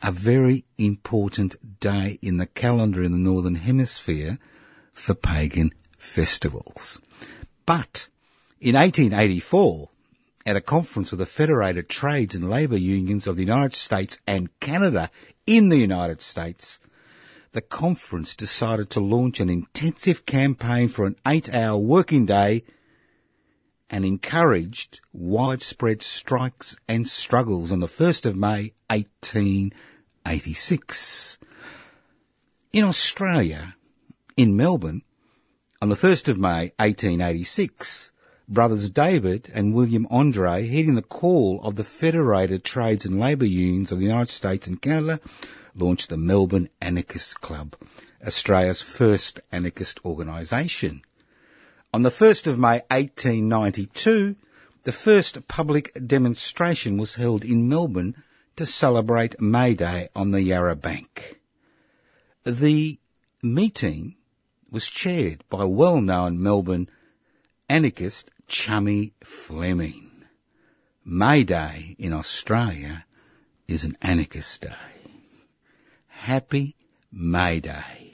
a very important day in the calendar in the Northern Hemisphere for pagan festivals. But in 1884, at a conference of the Federated Trades and Labour Unions of the United States and Canada in the United States, the conference decided to launch an intensive campaign for an eight-hour working day and encouraged widespread strikes and struggles on the 1st of May 1886. In Australia, in Melbourne, on the 1st of May 1886, brothers David and William Andrade, heeding the call of the Federated Trades and Labour Unions of the United States and Canada, launched the Melbourne Anarchist Club, Australia's first anarchist organisation. On the 1st of May 1892, the first public demonstration was held in Melbourne to celebrate May Day on the Yarra Bank. The meeting was chaired by well-known Melbourne anarchist Chummy Fleming. May Day in Australia is an anarchist day. Happy May Day.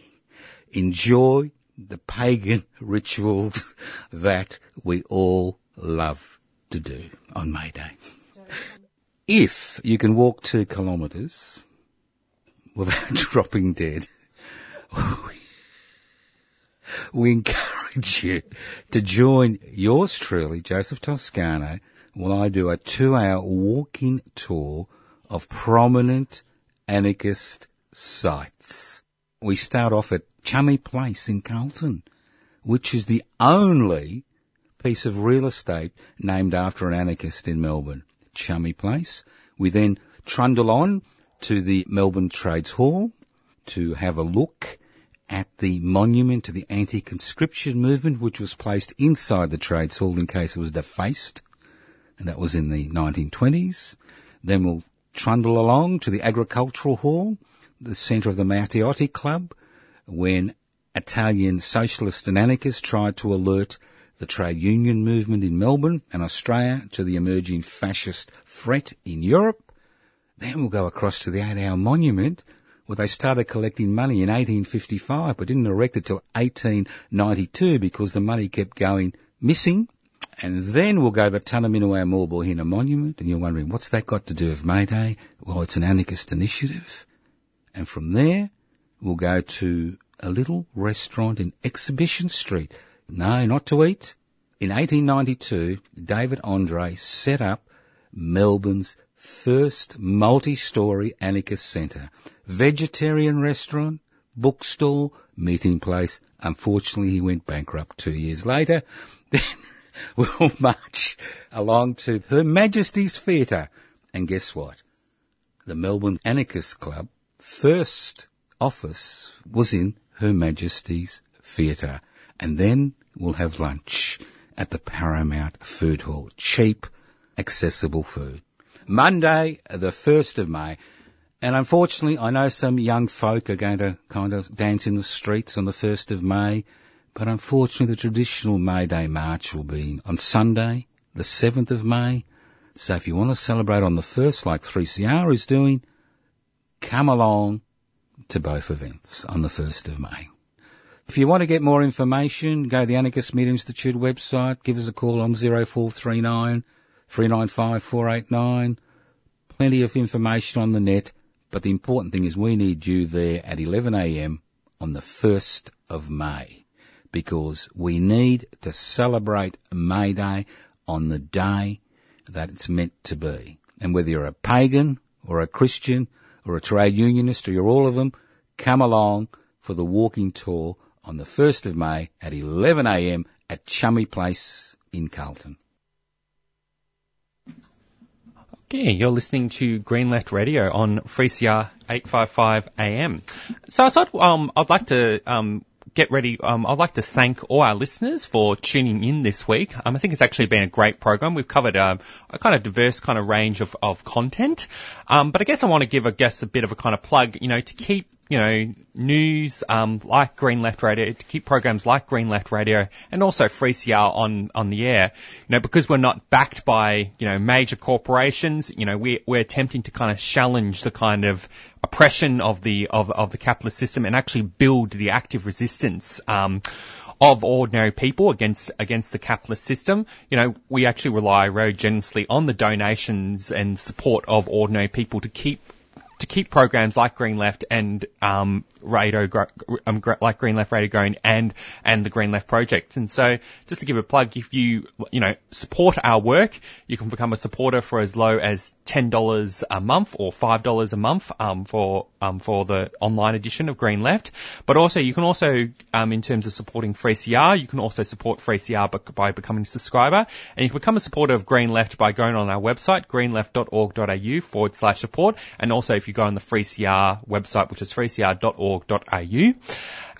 Enjoy the pagan (laughs) rituals (laughs) that we all love to do on May Day. If you can walk two kilometres without (laughs) dropping dead, we encourage (laughs) you to join yours truly, Joseph Toscano, when I do a two hour walking tour of prominent anarchist sites. We start off at Chummy Place in Carlton, which is the only piece of real estate named after an anarchist in Melbourne. Chummy Place. We then trundle on to the Melbourne Trades Hall to have a look at the monument to the anti-conscription movement, which was placed inside the Trades Hall in case it was defaced, and that was in the 1920s. Then we'll trundle along to the Agricultural Hall, the centre of the Matteotti Club, when Italian socialists and anarchists tried to alert the trade union movement in Melbourne and Australia to the emerging fascist threat in Europe. Then we'll go across to the eight hour monument where they started collecting money in 1855 but didn't erect it till 1892 because the money kept going missing. And then we'll go to the Tunnerminnerwait Maulboyheenner Monument and you're wondering what's that got to do with May Day? Well, it's an anarchist initiative. And from there, we'll go to a little restaurant in Exhibition Street. No, not to eat. In 1892, David Andrade set up Melbourne's first multi-story anarchist centre. Vegetarian restaurant, bookstore, meeting place. Unfortunately, he went bankrupt two years later. (laughs) Then we'll march along to Her Majesty's Theatre. And guess what? The Melbourne Anarchist Club first office was in Her Majesty's Theatre. And then we'll have lunch at the Paramount Food Hall. Cheap, accessible food. Monday, the 1st of May. And unfortunately, I know some young folk are going to kind of dance in the streets on the 1st of May, but unfortunately the traditional May Day March will be on Sunday, the 7th of May. So if you want to celebrate on the 1st like 3CR is doing, come along to both events on the 1st of May. If you want to get more information, go to the Anarchist Media Institute website, give us a call on 0439 395 489. Plenty of information on the net, but the important thing is we need you there at 11am on the 1st of May because we need to celebrate May Day on the day that it's meant to be. And whether you're a pagan or a Christian or a trade unionist or you're all of them, come along for the walking tour on the 1st of May at 11am at Chummy Place in Carlton. Okay, you're listening to Green Left Radio on 3CR 855 AM. So I thought um, I'd like to um, get ready. Um, I'd like to thank all our listeners for tuning in this week. Um, I think it's actually been a great program. We've covered um, a kind of diverse kind of range of, of content. Um, but I guess I want to give, I guess, a bit of a kind of plug, you know, to keep you know, news um, like Green Left Radio, to keep programs like Green Left Radio, and also 3CR on on the air. You know, because we're not backed by you know major corporations. You know, we we're attempting to kind of challenge the kind of oppression of the of of the capitalist system and actually build the active resistance. Um, of ordinary people against against the capitalist system. You know, we actually rely very generously on the donations and support of ordinary people to keep to keep programs like Green Left and um, radio, um, like Green Left Radio going and and the Green Left Project. And so, just to give a plug, if you you know support our work, you can become a supporter for as low as ten dollars a month or five dollars a month um, for um, for the online edition of Green Left. But also, you can also um, in terms of supporting 3CR, you can also support 3CR by becoming a subscriber, and you can become a supporter of Green Left by going on our website greenleft.org.au forward slash support, and also if you go on the 3CR website, which is 3cr.org.au.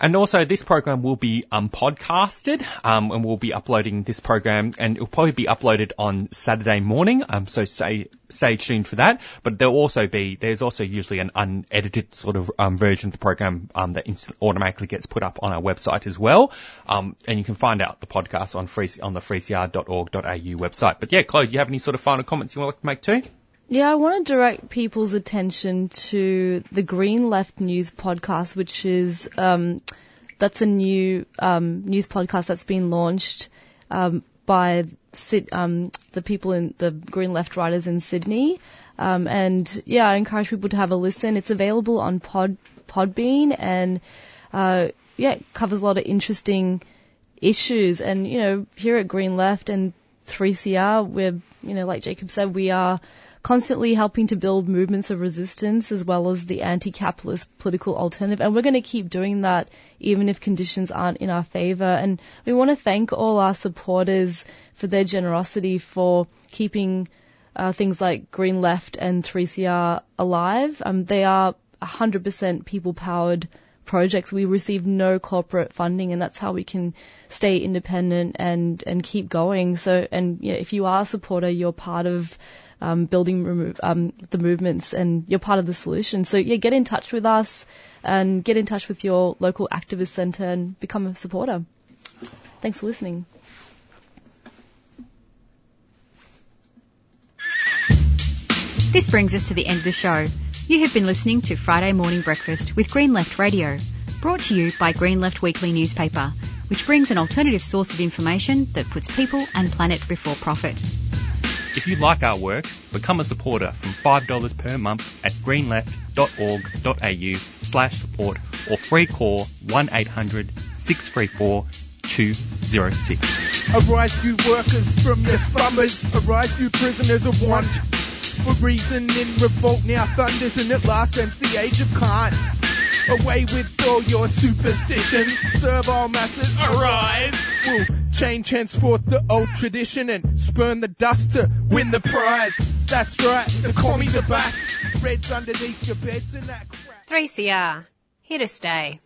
And also, this program will be um, podcasted, um, and we'll be uploading this program, and it'll probably be uploaded on Saturday morning. Um, so stay stay tuned for that. But there'll also be there's also usually an unedited sort of um, version of the program um, that instant, automatically gets put up on our website as well. Um, and you can find out the podcast on free on the 3cr.org.au website. But yeah, Chloe, do you have any sort of final comments you want to make too? Yeah, I want to direct people's attention to the Green Left News podcast, which is um, that's a new um, news podcast that's been launched um, by um, the people in the Green Left writers in Sydney. Um, and yeah, I encourage people to have a listen. It's available on Pod Podbean, and uh, yeah, it covers a lot of interesting issues. And you know, here at Green Left and 3CR, we're you know, like Jacob said, we are constantly helping to build movements of resistance as well as the anti-capitalist political alternative. And we're going to keep doing that even if conditions aren't in our favor. And we want to thank all our supporters for their generosity for keeping uh, things like Green Left and 3CR alive. Um, they are 100% people powered projects. We receive no corporate funding, and that's how we can stay independent and and keep going. So, and yeah, if you are a supporter, you're part of um, building remo- um, the movements, and you're part of the solution. So yeah, get in touch with us and get in touch with your local activist centre and become a supporter. Thanks for listening. This brings us to the end of the show. You have been listening to Friday Morning Breakfast with Green Left Radio, brought to you by Green Left Weekly Newspaper, which brings an alternative source of information that puts people and planet before profit. If you like our work, become a supporter from $5 per month at greenleft.org.au slash support or free call 1800 634 206. Arise, you workers from your slumbers. Arise, you prisoners of want. For reason in revolt now thunders, and at last ends the age of cant. Away with all your superstitions. Serve all masses. Arise. We'll change henceforth the old tradition and spurn the dust to win the prize. That's right, the commies are back. Reds underneath your beds in that. 3CR, here to stay.